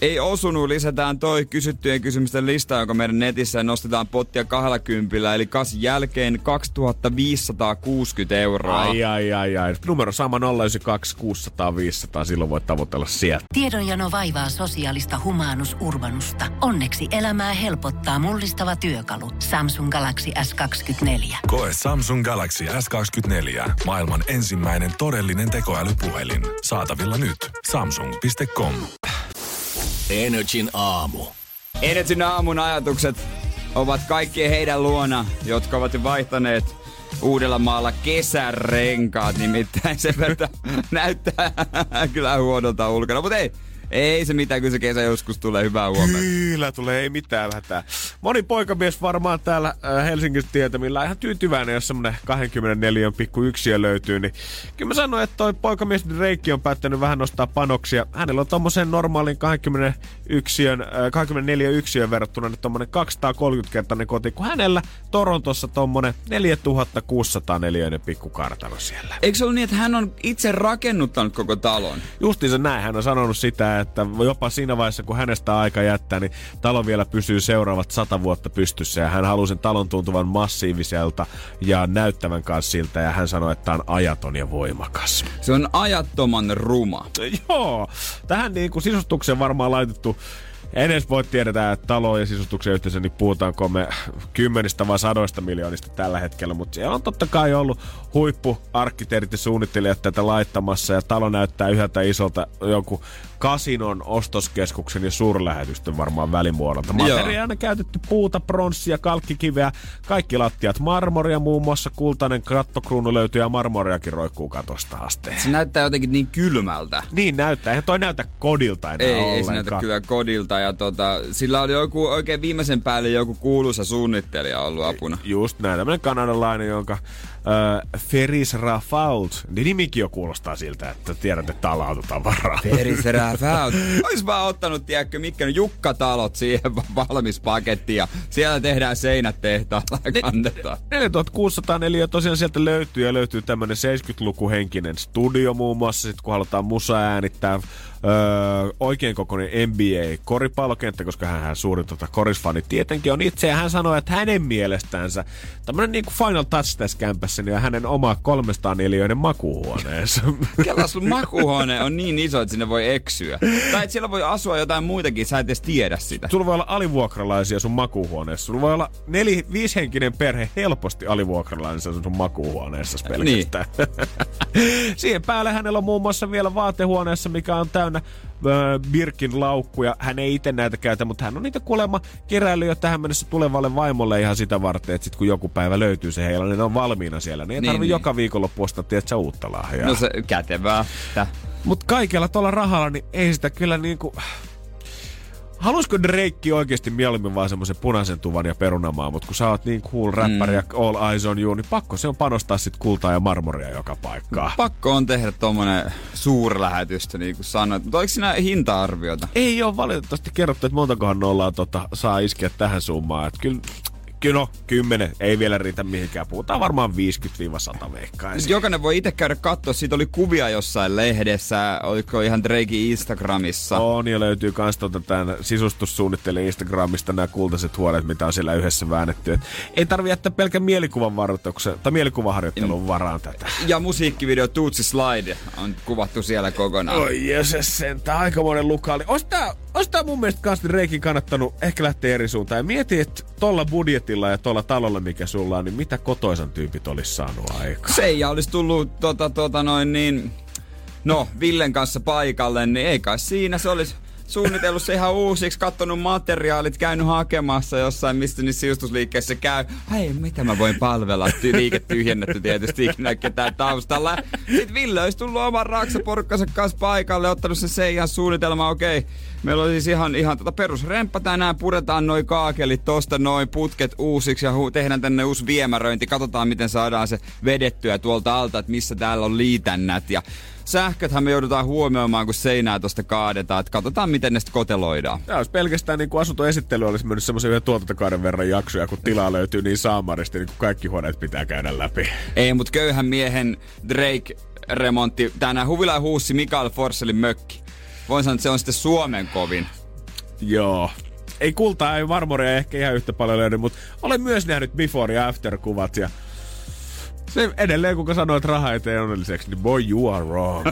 Ei osunut, lisätään toi kysyttyjen kysymysten lista, jonka meidän netissä ja nostetaan pottia 20, eli kas jälkeen 2560 euroa. Ai, ai, ai, ai. Numero sama 092 600 500, silloin voit tavoitella sieltä. Tiedonjano vaivaa sosiaalista humanus urbanusta. Onneksi elämää helpottaa mullistava työkalu. Samsung Galaxy S24. Koe Samsung Galaxy S24. Maailman ensimmäinen todellinen tekoälypuhelin. Saatavilla nyt. Samsung.com. Energin aamu. Energin aamun ajatukset ovat kaikkien heidän luona, jotka ovat jo vaihtaneet Uudellamaalla kesärenkaat, nimittäin se näyttää kyllä huonolta ulkona. Mutta ei, ei se mitään, kyllä se kesä joskus tulee hyvää huomenta. Kyllä tulee, ei mitään hätää. Moni poikamies varmaan täällä äh, Helsingin tietämillä ihan tyytyväinen, jos semmonen 24 pikku yksiö löytyy. Niin kyllä mä sanoin, että toi poikamies Reikki on päättänyt vähän nostaa panoksia. Hänellä on tommosen normaalin 21, äh, 24 yksiön verrattuna nyt tommonen 230-kertainen koti, kun hänellä Torontossa tommonen 4600 neliöinen pikku kartano siellä. Eikö se ollut niin, että hän on itse rakennuttanut koko talon? Justiinsa näin. Hän on sanonut sitä, että jopa siinä vaiheessa, kun hänestä aika jättää, niin talo vielä pysyy seuraavat sata vuotta pystyssä. Ja hän haluaa sen talon tuntuvan massiiviselta ja näyttävän kanssa siltä. Ja hän sanoi, että tämä on ajaton ja voimakas. Se on ajattoman ruma. Joo, tähän niin kuin sisustukseen varmaan laitettu en edes voi tiedetä, että talo- ja sisustuksen yhteensä, niin puhutaanko me kymmenistä vai sadoista miljoonista tällä hetkellä, mutta siellä on totta kai ollut huippuarkkitehdit ja suunnittelijat tätä laittamassa, ja talo näyttää yhdeltä isolta joku kasinon, ostoskeskuksen ja suurlähetystön varmaan välimuodolta. Materiaalina käytetty puuta, pronssia, kalkkikiveä, kaikki lattiat marmoria, muun muassa kultainen kattokruunu löytyy ja marmoriakin roikkuu katosta asti. Se näyttää jotenkin niin kylmältä. Niin näyttää. Eihän toi näytä kodilta enää Ei, ollenkaan. ei se näytä kyllä kodilta. Ja tota, sillä oli joku oikein viimeisen päälle joku kuuluisa suunnittelija ollut apuna. Just näin. Tämmönen kanadalainen, jonka äh, Feris Rafault, niin nimikin jo kuulostaa siltä, että tiedät, että tää on autotavaraa. Periserää Fout. Ois vaan ottanut, tiedätkö, mitkä ne Jukka-talot siihen valmis paketti ja siellä tehdään seinät tehtaalla ja kannetaan. 4604 tosiaan sieltä löytyy ja löytyy tämmönen 70-luku henkinen studio muun muassa, sit kun halutaan musa äänittää öö, oikein kokoinen NBA-koripallokenttä, koska hän suuri tota, korisfani tietenkin on itse ja hän sanoi, että hänen mielestänsä tämmönen niinku final touch tässä kämpässä niin on hänen oma 304 makuuhuoneessa. Kela sun makuuhuone on niin iso, että sinne voi eksyä. Tai että siellä voi asua jotain muitakin, sä et edes tiedä sitä. Sulla voi olla alivuokralaisia sun makuuhuoneessa. Sulla voi olla neli, viishenkinen perhe helposti alivuokralainen sun sun makuuhuoneessa pelkästään. Niin. Siihen päälle hänellä on muun muassa vielä vaatehuoneessa, mikä on täynnä ö, Birkin laukkuja. Hän ei itse näitä käytä, mutta hän on niitä kuulemma keräillyt jo tähän mennessä tulevalle vaimolle ihan sitä varten, että sit kun joku päivä löytyy se heillä, niin ne on valmiina siellä. Niin ei Niin, tarvi niin. joka viikonloppu ostaa, tiedätkö, uutta lahjaa. No se kätevää. Mutta kaikella tuolla rahalla, niin ei sitä kyllä niinku... Haluaisiko Drake oikeasti mieluummin vaan semmoisen punaisen tuvan ja perunamaa, mutta kun sä oot niin cool räppäri mm. ja all eyes on you, niin pakko se on panostaa sit kultaa ja marmoria joka paikkaan. Pakko on tehdä tommonen suurlähetystä, niin kuin sanoit. Mutta oliko siinä hinta-arviota? Ei ole valitettavasti kerrottu, että montakohan nollaa tota, saa iskeä tähän summaan. Et kyllä, kyllä no, kymmenen ei vielä riitä mihinkään. Puhutaan varmaan 50-100 veikkaisin. Jokainen voi itse käydä katsoa. Siitä oli kuvia jossain lehdessä. Oliko ihan Drakein Instagramissa? On ja löytyy kans tota tämän sisustussuunnittelijan Instagramista nämä kultaiset huoneet, mitä on siellä yhdessä väännetty. Et ei tarvi jättää pelkän mielikuvan varoituksen tai mielikuvaharjoittelun varaan tätä. Ja musiikkivideo Tootsie Slide on kuvattu siellä kokonaan. Oi jöses sentään, aikamoinen lukaali. Ois tää, ois tää mun mielestä kans Reikin kannattanut ehkä lähteä eri suuntaan. Ja mieti, että tolla budjetilla ja tolla talolla, mikä sulla on, niin mitä kotoisan tyypit olisi saanut aikaan. Seija olisi tullut tota, tota noin niin, no Villen kanssa paikalle, niin ei kai siinä se olisi suunnitellut se ihan uusiksi, kattonut materiaalit, käynyt hakemassa jossain, mistä niissä siustusliikkeissä käy. Hei, mitä mä voin palvella? Ty- liike tyhjennetty tietysti ikinä ketään taustalla. Sitten Ville olisi tullut oman raksaporukkansa kanssa paikalle, ottanut se Seijan suunnitelma, okei. Okay. Meillä oli siis ihan, ihan tota perusremppa tänään, puretaan noin kaakelit tosta noin putket uusiksi ja hu- tehdään tänne uusi viemäröinti. Katsotaan, miten saadaan se vedettyä tuolta alta, että missä täällä on liitännät. Ja sähköthän me joudutaan huomioimaan, kun seinää tosta kaadetaan. Että katsotaan, miten ne sitten koteloidaan. Tämä olisi pelkästään niin kuin asuntoesittely olisi mennyt semmoisen yhden tuotantokauden verran jaksoja, kun tilaa löytyy niin saamaristi, niin kuin kaikki huoneet pitää käydä läpi. Ei, mutta köyhän miehen Drake remontti. Tänään Huvila ja Huussi Mikael Forsellin mökki. Voin sanoa, että se on sitten Suomen kovin. Joo. Ei kultaa, ei marmoria ehkä ihan yhtä paljon löydy, mutta olen myös nähnyt before ja after kuvat ja se edelleen, kuka sanoo, että raha ei tee onnelliseksi, niin boy, you are wrong.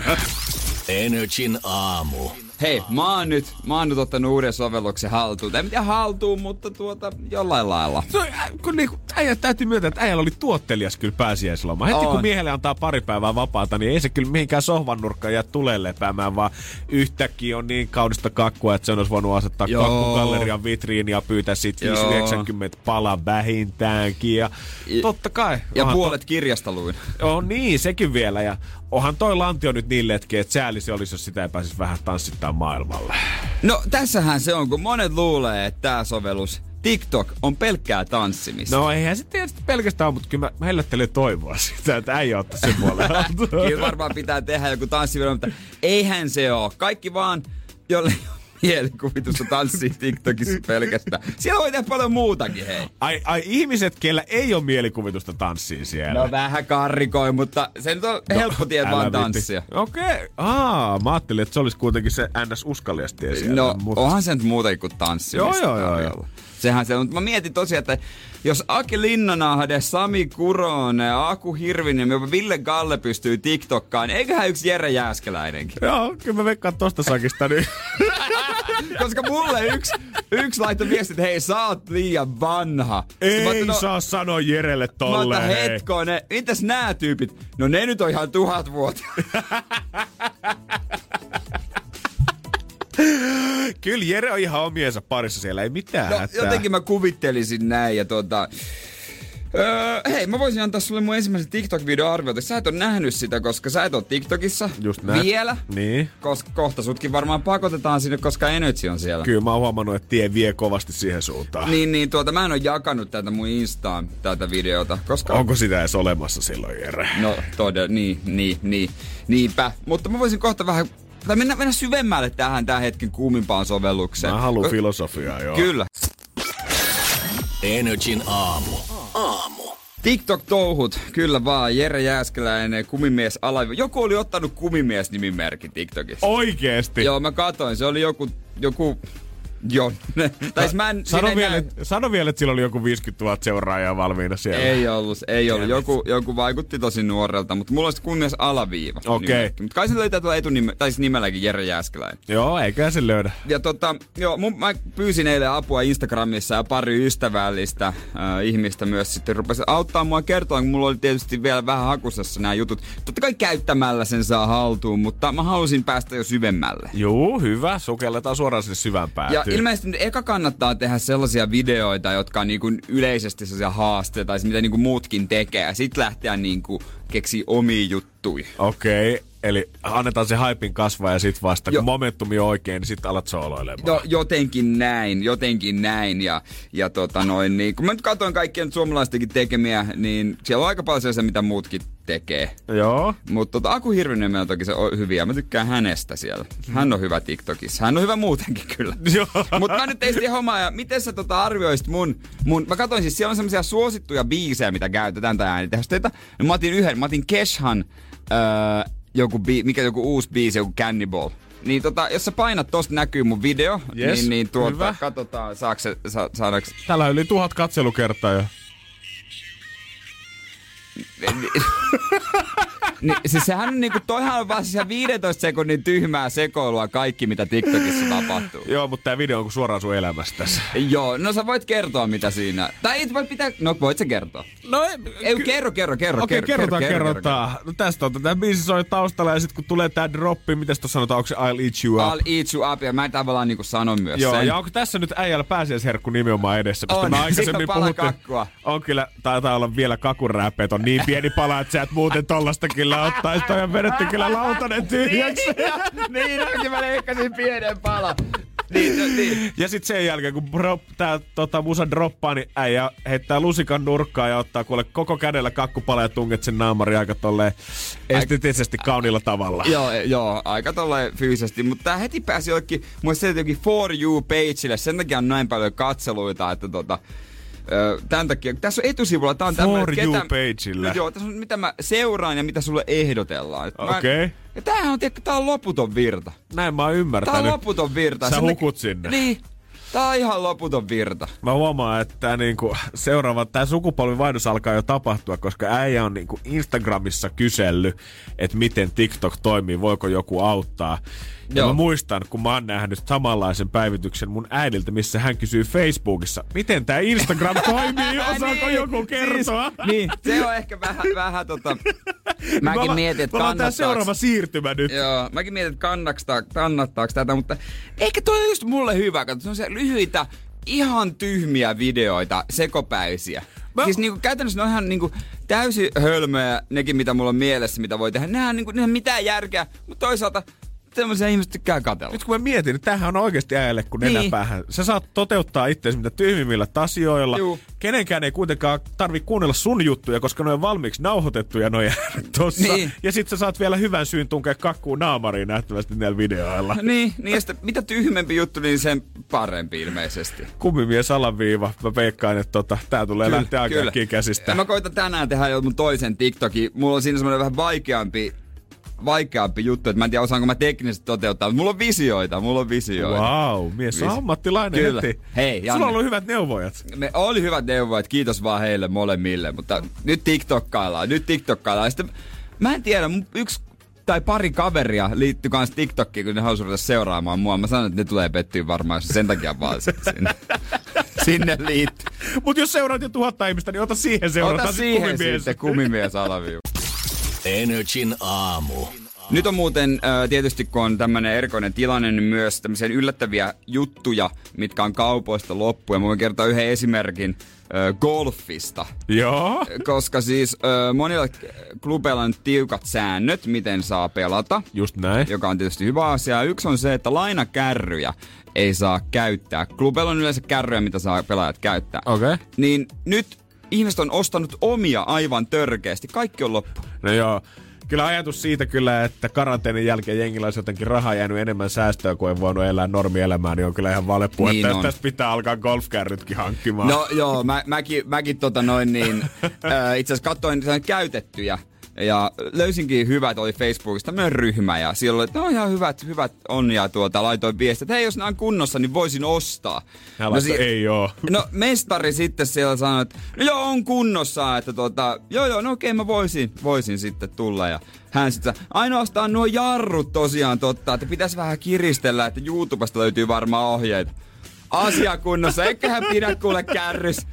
Energin aamu. Hei, mä oon nyt, mä oon nyt ottanut uuden sovelluksen haltuun. Tai mitä haltuun, mutta tuota, jollain lailla. No, kun niinku, äijä täytyy myöntää, että äijällä oli tuottelias kyllä pääsiäisloma. Heti On. kun miehelle antaa pari päivää vapaata, niin ei se kyllä mihinkään sohvan nurkkaan jää tulee lepäämään, vaan yhtäkkiä on niin kaunista kakkua, että se olisi voinut asettaa Joo. kakkugallerian vitriiniin ja pyytää siitä Joo. 590 pala vähintäänkin. Ja I- totta kai. Ja puolet kirjasta luin. To, on niin, sekin vielä. Ja onhan toi lantio nyt niin letkeä, että sääli se olisi, jos sitä ei pääsisi vähän tanssittaa maailmalle. No tässähän se on, kun monet luulee, että tämä sovellus TikTok on pelkkää tanssimista. No eihän se tietysti pelkästään ole, mutta kyllä mä hellättelen toivoa sitä, että äijä ottaa sen puolen haltuun. Kyllä varmaan pitää tehdä joku tanssivideo, mutta eihän se oo. Kaikki vaan, jolle ei ole mielikuvitusta tanssii TikTokissa pelkästään. Siellä voi tehdä paljon muutakin, hei. Ai, ai ihmiset, kellä ei ole mielikuvitusta tanssiin siellä. No vähän karrikoi, mutta se nyt on helppo tie vaan tanssia. Okei. Okay. Aa, mä ajattelin, että se olisi kuitenkin se ns. uskalias tie siellä. No, mut- onhan se nyt muuta kuin tanssimista. Joo, joo, joo, joo. Sehän se on. Mutta Mä mietin tosiaan, että jos Aki Linnanahde, Sami Kuronen, Aku Hirvinen, jopa Ville Galle pystyy TikTokkaan, eiköhän yksi Jere Jääskeläinenkin. Joo, kyllä mä veikkaan tosta sakista niin. Koska mulle yksi, yksi laittoi viesti, että hei, sä oot liian vanha. Mä ei ajattelin, no, saa sanoa Jerelle Mä tolleen. otan hei. hetkonen, mitäs nää tyypit? No ne nyt on ihan tuhat vuotta. Kyllä Jere on ihan omiensa parissa siellä, ei mitään No, hätää. jotenkin mä kuvittelisin näin ja tuota... Öö, hei, mä voisin antaa sulle mun ensimmäisen TikTok-video arviota. Sä et ole nähnyt sitä, koska sä et ole TikTokissa Just näin. vielä. Niin. Koska kohta sutkin varmaan pakotetaan sinne, koska Energy on siellä. Kyllä mä oon huomannut, että tie vie kovasti siihen suuntaan. Niin, niin tuota, mä en ole jakanut tätä mun Instaan, tätä videota, koska... Onko sitä edes olemassa silloin, Jere? No, todella, niin, niin, niin, niinpä. Mutta mä voisin kohta vähän... Tai mennä, mennä syvemmälle tähän tämän hetken kuumimpaan sovellukseen. Mä haluan filosofiaa, joo. Kyllä. Energin aamu. Aamu. TikTok-touhut, kyllä vaan. Jere Jääskeläinen, kumimies alavi. Joku oli ottanut kumimies-nimimerkin TikTokissa. Oikeesti? Joo, mä katoin. Se oli joku, joku Jonne. tai siis mä en, Sano vielä, että, sano vielä, että sillä oli joku 50 000 seuraajaa valmiina siellä. Ei ollut, ei ollut. Joku, joku vaikutti tosi nuorelta, mutta mulla olisi kunnias alaviiva. Okei. nimelläkin. Mutta kai se löytää tuolla etunime, tai siis nimelläkin Jere Jääskeläinen. Joo, eiköhän se löydä. Ja tota, joo, mun, mä pyysin eilen apua Instagramissa ja pari ystävällistä äh, ihmistä myös sitten rupesi auttaa mua kertoa, kun mulla oli tietysti vielä vähän hakusessa nämä jutut. Totta kai käyttämällä sen saa haltuun, mutta mä halusin päästä jo syvemmälle. Juu, hyvä. Sukelletaan suoraan sinne syvään. Ja ilmeisesti eka kannattaa tehdä sellaisia videoita, jotka on niin kuin yleisesti sellaisia haasteita, tai mitä niin kuin muutkin tekee. Ja sit lähteä niin kuin keksiä omia juttuja. Okei, okay, eli annetaan se haipin kasvaa ja sit vasta, Joo. kun momentumi on oikein, niin sit alat sooloilemaan. No jotenkin näin, jotenkin näin. Ja, ja tota noin, niin, kun mä nyt katsoin kaikkien suomalaistenkin tekemiä, niin siellä on aika paljon sellaisia, mitä muutkin tekee. Joo. Mutta tota, Aku Hirvinen on toki se on hyviä. Mä tykkään hänestä siellä. Hän on hyvä TikTokissa. Hän on hyvä muutenkin kyllä. Joo. Mutta mä nyt tein hommaa ja miten sä tota arvioisit mun, mun, mä katsoin siis siellä on semmoisia suosittuja biisejä, mitä käytetään tai äänitehosteita. No mä otin yhden, mä otin Keshan, öö, joku bi, mikä joku uusi biisi, joku Cannibal. Niin tota, jos sä painat tosta näkyy mun video, Yes, niin, niin tuota, hyvä. katsotaan, saako se, sa, saadaanko... Täällä on yli tuhat katselukertaa jo. wenn wir Niin, siis sehän on niinku, toihan on vaan siis 15 sekunnin tyhmää sekoilua kaikki, mitä TikTokissa tapahtuu. Joo, mutta tää video on kuin suoraan sun elämästä tässä. Joo, no sä voit kertoa mitä siinä. Tai et voi pitää, no voit sä kertoa. No ei, Ei, kerro, kerro, kerro. Okei, kerro, kerrotaan, kerro, kerro, kerrotaan. No tästä on tämä biisi soi taustalla ja sitten kun tulee tää droppi, mitäs tuossa sanotaan, onko se I'll eat you up? I'll eat you up, ja mä tavallaan niinku sanon myös Joo, sen. ja onko tässä nyt äijällä pääsiäisherkku nimenomaan edessä? Koska On, siinä aikaisemmin on pala puhuttiin, kakkua. on kyllä, taitaa olla vielä kakurääpeet, on niin pieni pala, että sä et muuten tollasta kyllä ottaisi. Toi on vedetty kyllä lautanen tyhjäksi. niin onkin, mä leikkasin pienen pala. Niin, no, niin. Ja sitten sen jälkeen, kun drop, tää tota, musa droppaa, niin äijä heittää lusikan nurkkaan ja ottaa kuule koko kädellä kakkupala ja tunget sen naamari aika tolleen estetisesti kauniilla tavalla. Joo, joo, aika tolleen fyysisesti, mutta tää heti pääsi jollekin, mun mielestä se jotenkin For You pageille, sen takia on näin paljon katseluita, että tota, tämän takia, tässä on etusivulla, tää on For tämmönen, you pageillä. Joo, tässä on mitä mä seuraan ja mitä sulle ehdotellaan. Okei. Ja tämähän on, tiedätkö, tää on loputon virta. Näin mä oon Tää on ymmärtänyt. loputon virta. Sä Sen hukut takia- sinne. Niin. Tää on ihan loputon virta. Mä huomaan, että tää niinku, seuraava, tää sukupolvivaihdos alkaa jo tapahtua, koska äijä on niinku Instagramissa kysellyt, että miten TikTok toimii, voiko joku auttaa. Ja Joo. mä muistan, kun mä oon nähnyt samanlaisen päivityksen mun äidiltä, missä hän kysyy Facebookissa, miten tää Instagram toimii, osaako Niin, joku kertoa? Siis, niin, se on ehkä vähän, vähän tota... Mäkin ollaan- mietin, että ollaan tää kannattaako... seuraava siirtymä nyt. Joo, mäkin mietin, että kannattaako, kannattaako tätä, mutta ehkä toi on just mulle hyvä, kato, se on se lyhyitä, ihan tyhmiä videoita, sekopäisiä. Mä- Mä... Siis niinku, käytännössä ne on ihan niinku, täysin hölmöjä, nekin mitä mulla on mielessä, mitä voi tehdä. Nehän niinku, ne on mitään järkeä, mutta toisaalta semmoisia ihmiset tykkää katella. Nyt kun mä mietin, että tämähän on oikeasti äijälle kuin Niin. nenäpäähän. Sä saat toteuttaa itseäsi mitä tyhmimmillä tasioilla. Juu. Kenenkään ei kuitenkaan tarvi kuunnella sun juttuja, koska ne on valmiiksi nauhoitettuja noja tossa. Niin. Ja sit sä saat vielä hyvän syyn tunkea kakkuun naamariin nähtävästi näillä videoilla. Niin, niin ja sitten, mitä tyhmempi juttu, niin sen parempi ilmeisesti. Kumimies alaviiva. Mä veikkaan, että tota, tää tulee lähteä aika käsistä. Mä koitan tänään tehdä jo mun toisen TikTokin. Mulla on siinä semmoinen vähän vaikeampi vaikeampi juttu, että mä en tiedä osaanko mä teknisesti toteuttaa, mutta mulla on visioita, mulla on visioita. Wow, mies on Vis- ammattilainen Kyllä. heti. Hei, Sulla Janne. on ollut hyvät neuvojat. Me oli hyvät neuvot, kiitos vaan heille molemmille, mutta nyt TikTokkaillaan, nyt TikTokkaillaan. Sitten, mä en tiedä, yksi tai pari kaveria liittyi kanssa TikTokkiin, kun ne halusi ruveta seuraamaan mua. Mä sanoin, että ne tulee pettyä varmaan sen takia vaan sinne, sinne liittyy. Mut jos seuraat jo tuhatta ihmistä, niin ota siihen seurata Ota siihen kumimies. sitten kumimies alaviiva. Energin aamu. Nyt on muuten tietysti, kun on tämmöinen erikoinen tilanne, niin myös tämmöisiä yllättäviä juttuja, mitkä on kaupoista loppu. Ja mä voin kertoa yhden esimerkin golfista. Joo. Koska siis monilla klubeilla on tiukat säännöt, miten saa pelata, Just näin. joka on tietysti hyvä asia. Yksi on se, että lainakärryjä ei saa käyttää. Klubeilla on yleensä kärryjä, mitä saa pelaajat käyttää. Okei. Niin nyt ihmiset on ostanut omia aivan törkeästi. Kaikki on loppu. No joo. Kyllä ajatus siitä kyllä, että karanteenin jälkeen jengillä olisi jotenkin rahaa jäänyt enemmän säästöä, kuin ei voinut elää normielämää, niin on kyllä ihan valeppu, Niin että on. tästä pitää alkaa golfkärrytkin hankkimaan. No joo, mä, mäkin, mäkin tota noin niin, äh, itse asiassa katsoin käytettyjä ja löysinkin hyvät, oli Facebookista tämmöinen ryhmä ja siellä oli, että no ihan hyvät, hyvät on ja tuota, laitoin viestiä, että hei jos nämä on kunnossa, niin voisin ostaa. Hän laittoi, ei oo. No mestari sitten siellä sanoi, että no joo on kunnossa, että tuota, joo joo, no okei mä voisin, voisin sitten tulla ja hän sitten ainoastaan nuo jarrut tosiaan totta, että pitäisi vähän kiristellä, että YouTubesta löytyy varmaan ohjeita. Asia kunnossa, eiköhän pidä kuule kärrys.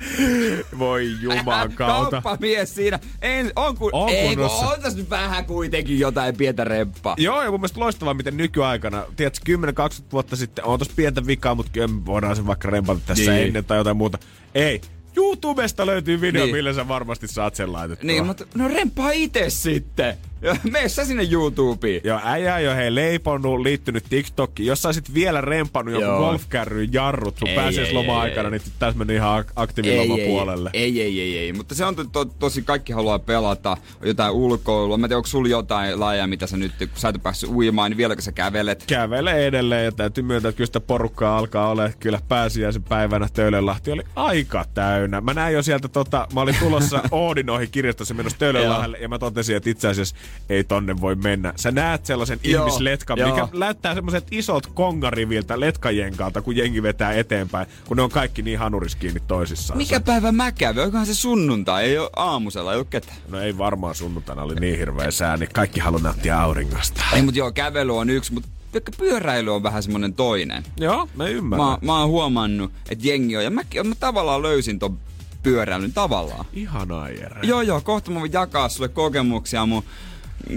Voi juman kautta. Kauppamies siinä. En, on kun, On ei, kun kunnossa. on tässä nyt vähän kuitenkin jotain pientä remppaa. Joo, ja mun mielestä loistavaa, miten nykyaikana, tiedätkö, 10-20 vuotta sitten on tossa pientä vikaa, mutta kyllä voidaan sen vaikka rempata tässä Niin. ennen tai jotain muuta. Ei, YouTubesta löytyy video, Niin. millä sä varmasti saat sen laitettua. Niin, mutta no remppaa itse sitten. Mene sä sinne YouTubeen. Joo, äijä jo hei leiponnut, liittynyt TikTokkiin. Jos sä olisit vielä rempannut joku Joo. golfkärryyn jarrut sun pääsiäisloma-aikana, niin tässä meni ihan ak- aktiiviloma puolelle. Ei, ei, ei, ei, mutta se on to, to, tosi, kaikki haluaa pelata, jotain ulkoilua. Mä en tiedä, onko sulla jotain laajaa, mitä sä nyt, kun sä et ole päässyt uimaan, niin vieläkö sä kävelet? Kävelee edelleen ja täytyy myöntää, että kyllä sitä porukkaa alkaa olla. Kyllä pääsiäisen päivänä Töölönlahti oli aika täynnä. Mä näin jo sieltä, tota, mä olin tulossa Oodin ohi kirjastossa menossa Töölönlahdelle ja mä totesin, että itse asiassa ei tonne voi mennä. Sä näet sellaisen Joo, ihmisletkan, joo. mikä näyttää semmoiset isot kongariviltä letkajenkalta, kun jengi vetää eteenpäin, kun ne on kaikki niin hanuris kiinni toisissaan. Mikä päivä mä kävin? Onkohan se sunnuntai? Ei ole aamusella, ei ole ketään. No ei varmaan sunnuntaina oli niin hirveä sää, niin kaikki haluaa nauttia auringosta. Ei, mutta joo, kävely on yksi, mutta pelkkä pyöräily on vähän semmonen toinen. Joo, mä ymmärrän. Mä, mä oon huomannut, että jengi on, ja mäkin mä tavallaan löysin ton pyöräilyn tavallaan. Ihanaa, Jere. Joo, joo, kohta mä voin jakaa sulle kokemuksia mun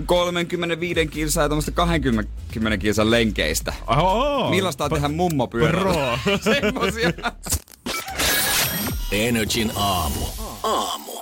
35 kilsaa ja tuommoista 20 kilsan lenkeistä. Oho, Millaista on tehdä mummopyörällä? Semmosia. Energin aamu. Aamu.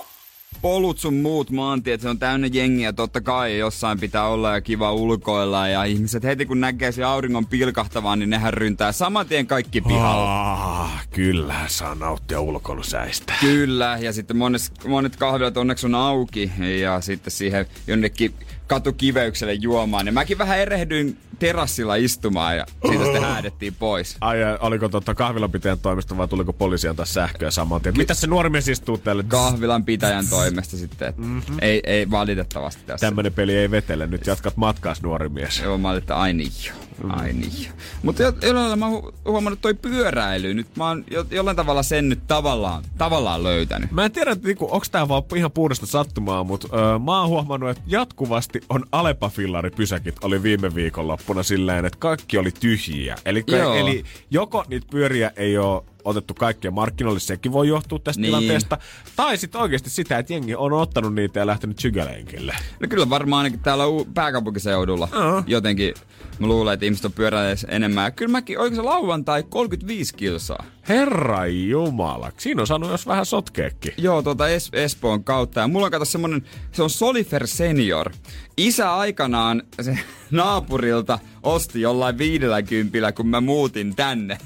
Polut sun muut maantiet, se on täynnä jengiä totta kai. Jossain pitää olla ja kiva ulkoilla ja ihmiset heti kun näkee se auringon pilkahtavan, niin nehän ryntää saman tien kaikki pihalla. Ah, kyllä, saa nauttia ulkoilusäistä. Kyllä, ja sitten monet, monet kahvilat onneksi on auki ja sitten siihen jonnekin katukiveykselle juomaan. Ja mäkin vähän erehdyin terassilla istumaan ja siitä sitten häädettiin pois. Ai, oliko tota kahvilanpitäjän toimesta vai tuliko poliisi antaa sähköä saman tien? Mitä se nuori mies istuu tälle? Kahvilan pitäjän toimesta sitten. Mm-hmm. Ei, ei valitettavasti tässä. Tämmönen peli ei vetele. Nyt jatkat matkaas nuori mies. Joo, mä olin, että ai niin jo. Ai niin. Mutta jo, jollain lailla mä oon hu- huomannut toi pyöräily. Nyt mä oon jo, jollain tavalla sen nyt tavallaan, tavallaan löytänyt. Mä en tiedä, että niinku, onko tää vaan ihan puhdasta sattumaa, mutta öö, mä oon huomannut, että jatkuvasti on Alepa-fillaripysäkit oli viime viikonloppuna silleen, että kaikki oli tyhjiä. Eli, eli joko niitä pyöriä ei ole otettu kaikkia markkinoille, sekin voi johtua tästä Niin. tilanteesta. Tai sitten oikeasti sitä, että jengi on ottanut niitä ja lähtenyt sygälenkille. No kyllä varmaan ainakin täällä u- pääkaupunkiseudulla Joo. jotenkin mä luulen, että ihmiset on pyöräilleet enemmän. Ja kyllä mäkin, oliko se lauantai 35 kilsaa? Herra Jumala, siinä on saanut jos vähän sotkeekin. Joo, tuota es- Espoon kautta. Ja mulla on kato semmonen, se on Solifer Senior. Isä aikanaan se naapurilta osti jollain viidellä kympillä, kun mä muutin tänne.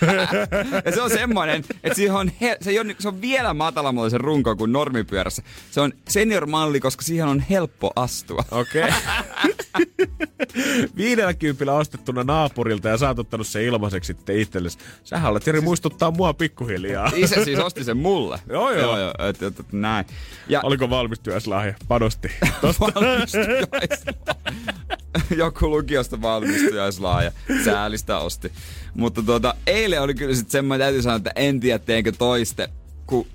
ja se on semmoinen, että siihen on he, se, ole, se on vielä matalammalla se runko kuin normipyörässä. Se on senior-malli, koska siihen on helppo astua. Okei. Okay. Viidellä kympillä ostettuna naapurilta ja saat ottanut sen ilmaiseksi sitten itsellesi. Sähän olet Jeri muistuttaa mua pikkuhiljaa. Isä siis osti sen mulle. Joo, joo. joo, joo et, et, et, näin. Ja Oliko valmistujaslahja? Panosti. Tosta. valmistujaislahja. Joku lukiosta valmistujaislahja. Säälistä osti. Mutta tuota, eilen oli kyllä sitten semmoinen, täytyy sanoa, että en tiedä teenkö toiste, kun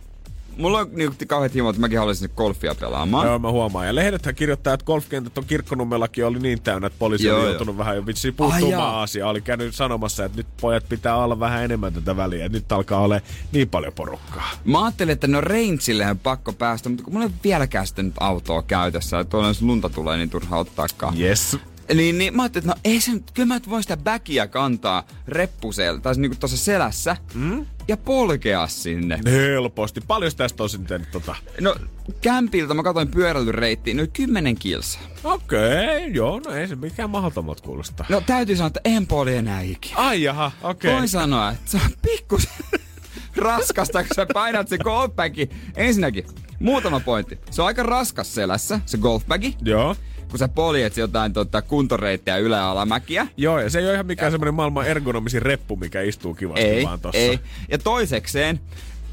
mulla on niinku kauheat himot, että mäkin haluaisin golfia pelaamaan. Joo, mä huomaan. Ja lehdethän kirjoittaa, että golfkentät on kirkkonummellakin oli niin täynnä, että poliisi Joo, oli joo. joutunut vähän jo vitsi puuttumaan jaa. asiaan. Oli käynyt sanomassa, että nyt pojat pitää olla vähän enemmän tätä väliä. Nyt alkaa olla niin paljon porukkaa. Mä ajattelin, että no Rangeillehän pakko päästä, mutta kun mulla ei ole vieläkään sitten nyt autoa käytössä, että tuolla jos lunta tulee, niin turha ottaakaan. Yes. Niin, niin mä ajattelin, että no ei se nyt, kyllä mä nyt voin sitä backia kantaa reppusella, tai niinku tuossa selässä, mm? ja polkea sinne. Helposti. Paljon tästä on sitten tota. No, kämpiltä mä katsoin pyöräilyreittiin, noin 10 kilsaa. Okei, okay, joo, no ei se mikään mahdottomat kuulostaa. No täytyy sanoa, että en poli enää ikinä. Ai jaha, okei. Voin sanoa, että se on pikkus raskasta, kun sä painat se golfbagi. Ensinnäkin, muutama pointti. Se on aika raskas selässä, se golfbagi. Joo. Kun sä poljet jotain tota, kuntoreittejä ylä- ja alamäkiä. Joo, ja se ei ole ihan mikään semmoinen maailman ergonomisin reppu, mikä istuu kivasti Ei, vaan tossa. ei. Ja toisekseen,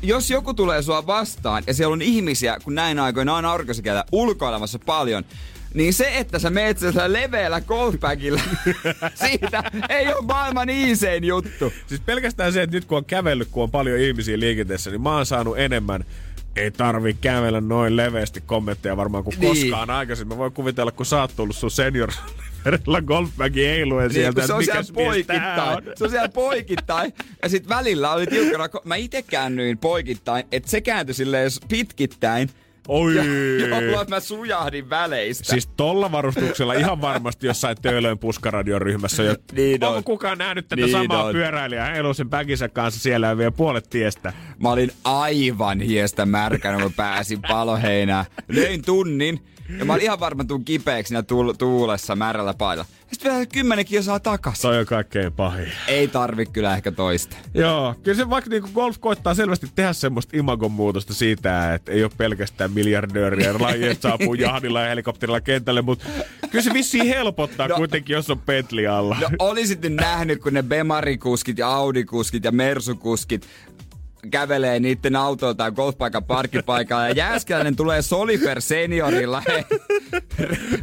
jos joku tulee sua vastaan ja siellä on ihmisiä, kun näin aikoina on aurinkoisikällä ulkoilemassa paljon, niin se, että sä meet sillä leveällä golfbagillä, siitä ei ole maailman iisein juttu. Siis pelkästään se, että nyt kun on kävellyt, kun on paljon ihmisiä liikenteessä, niin mä oon saanut enemmän ei tarvi kävellä noin leveästi kommentteja varmaan kuin Niin. koskaan aikaisemmin. Mä voin kuvitella, kun sä oot tullut sun senior verellä golfbagi heiluen Niin, sieltä, se on siellä poikittain. on. Se on siellä poikittain. Ja sit välillä oli tiukkana, mä itse käännyin poikittain, että se kääntyi silleen pitkittain. Oi! Ja, jolloin mä sujahdin väleistä. Siis tolla varustuksella ihan varmasti jossain Töölön puskaradion ryhmässä. Jo, Niin onko on. kukaan nähnyt tätä Niin samaa on. pyöräilijää heiluu sen päkinsä kanssa siellä ja vie puolet tiestä? Mä olin aivan hiestä märkänä, kun pääsin paloheinään. Löin tunnin ja mä olin ihan varma tuun kipeäksi siinä tuul- tuulessa märällä pailla. Sitten vielä kymmenen kilsaa takas. Se on kaikkein pahin. Ei tarvi kyllä ehkä toista. Joo, kyllä se vaikka niinku golf koittaa selvästi tehdä semmoista imagon muutosta siitä, että ei ole pelkästään miljardööriä laji, että saapuu jahdilla ja helikopterilla kentälle, mutta kyllä se vissiin helpottaa No. kuitenkin, jos on Bentley alla. No olisit nyt nähnyt, kun ne Bemarikuskit ja Audikuskit ja Mersukuskit kävelee niiden autoilta golfpaikan parkkipaikalla ja Jääskeläinen tulee Solifer seniorilla he,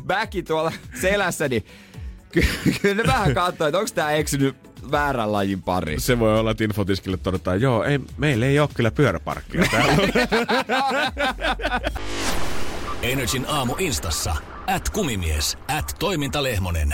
backi tuolla selässä, niin ky- kyllä ne vähän katsoo, että onko tää eksynyt väärän lajin pari. Se voi olla, että infotiskille todetaan, joo, ei, meillä ei ole kyllä pyöräparkkia täällä. Energin aamu instassa. At kumimies. At toimintalehmonen.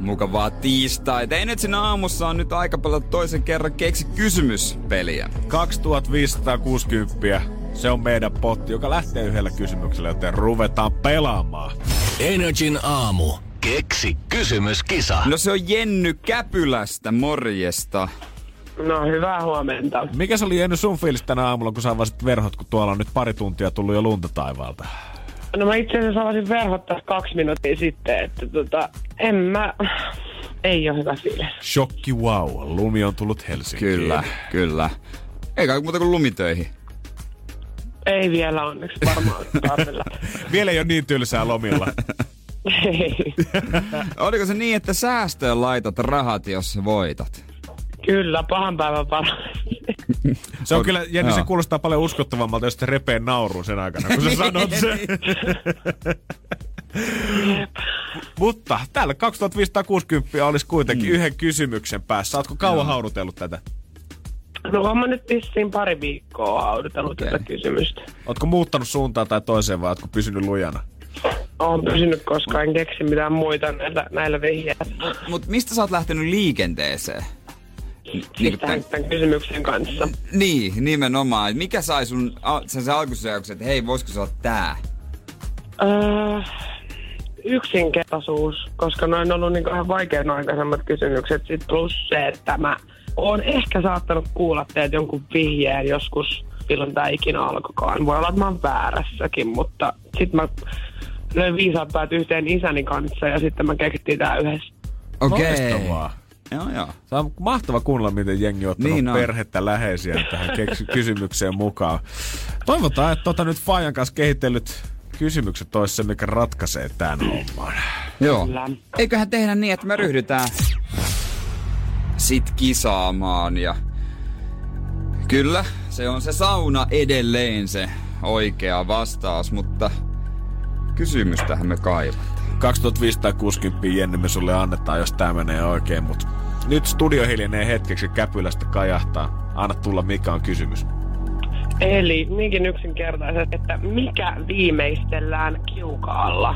Mukavaa tiistaita. Ei nyt siinä aamussa on nyt aika paljon toisen kerran keksi kysymyspeliä. 2560. Se on meidän potti, joka lähtee yhdellä kysymyksellä, joten ruvetaan pelaamaan. Energin aamu. Keksi kysymyskisa. No se on Jenny Käpylästä, morjesta. No hyvää huomenta. Mikä se oli Jenny sun fiilis tänä aamulla, kun sä avasit verhot, kun tuolla on nyt pari tuntia tullut jo lunta taivaalta? No mä itse asiassa avasin verhot tässä kaksi minuuttia sitten, että tota, en mä... Ei ole hyvä fiilis. Shokki wow, lumi on tullut Helsinkiin. Kyllä, kyllä. Eikä muuta kuin lumitöihin. Ei vielä onneksi varmaan tarvilla. Vielä ei ole niin tylsää lomilla. Ei. Oliko se niin, että säästöön laitat rahat, jos voitat? Kyllä, pahan päivän paras. Se on kyllä, Jenni, se kuulostaa paljon uskottavammalta, jos te repee naurun sen aikana, kun sä sanot sen. Mutta täällä 2560 olisi kuitenkin Mm. yhden kysymyksen päässä. Ootko kauan haudutellut tätä? No on mä nyt vissiin pari viikkoa haudutellut Okei. tätä kysymystä. Ootko muuttanut suuntaan tai toiseen vai ootko pysynyt lujana? Oon pysynyt, koska en keksi mitään muita näillä, näillä vihjeillä. Mut mistä sä oot lähtenyt liikenteeseen? Ni- Siis tän- tämän, tämän kysymyksen kanssa. Niin, nimenomaan. Mikä sai sun sen, sen alkusyöksen, että hei, voisiko se olla tää? Öö, yksinkertaisuus, koska noin on ollut niin ihan vaikean aikaisemmat kysymykset. Sitten plus se, että mä oon ehkä saattanut kuulla teiltä jonkun vihjeen joskus, milloin tämä ikinä alkoikaan. Voi olla, että mä oon väärässäkin, mutta sitten mä löin viisaat päät yhteen isäni kanssa ja sitten mä keksittiin tää yhdessä. Okei. Loistavaa. Joo, joo. Se on mahtava kuunnella, miten jengi on ottanut Niin on. perhettä läheisiä tähän kysymykseen mukaan. Toivotaan, että tota nyt Fajan kanssa kehitellyt kysymykset olisi se, mikä ratkaisee tämän homman. Joo. Kyllä. Eiköhän tehdä niin, että me ryhdytään sit kisaamaan ja kyllä, se on se sauna edelleen se oikea vastaus, mutta kysymystähän me kaivataan. 2560 Jenni me sulle annetaan, jos tää menee oikein, mutta nyt studio hiljenee hetkeksi käpylästä kajahtaa. Anna tulla, mikä on kysymys. Eli niinkin yksinkertaisesti, että mikä viimeistellään kiukaalla?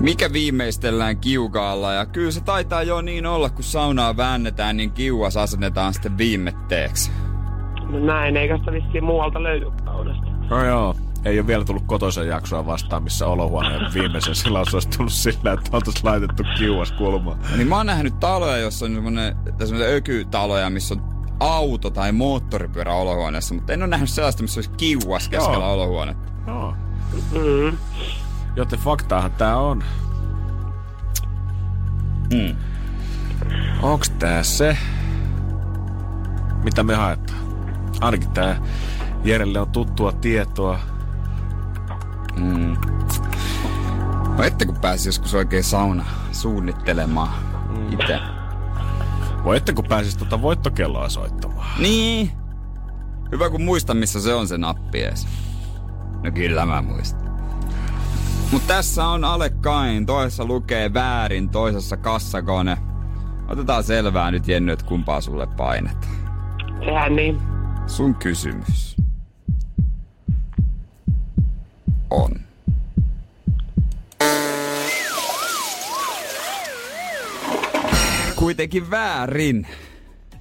Mikä viimeistellään kiukaalla ja kyllä se taitaa jo niin olla, kun saunaa väännetään, niin kiuas asennetaan sitten viimetteeksi. No näin, eikä sitä vissiin muualta löydy saunasta. No joo. Ei ole vielä tullut kotoisen jaksoa vastaan, missä olohuoneen viimeisen silloin se olisi tullut sillä, että oltaisiin laitettu kiuas kulmaan. Niin mä oon nähnyt taloja, jossa on semmonen ökytaloja, missä on auto tai moottoripyörä olohuoneessa, mutta en ole nähnyt sellaista, missä olisi kiuas keskellä Joo. olohuonetta. Joo. Mm. Joten faktaahan tää on. Mm. Onks tää se, mitä me haetaan? Ainakin tää Jerelle on tuttua tietoa. Mm. No ette kun pääsi joskus oikein sauna suunnittelemaan mm. itse. Voi ette kun pääsis tota voittokelloa soittamaan. Niin. Hyvä kun muistan, missä se on se nappi ees. No kyllä mä muistan. Mut tässä on Ale Kain, toisessa lukee väärin, toisessa kassakone. Otetaan selvää nyt Jenny, että kumpaa sulle painetaan. Sehän niin. Sun kysymys on. Kuitenkin väärin.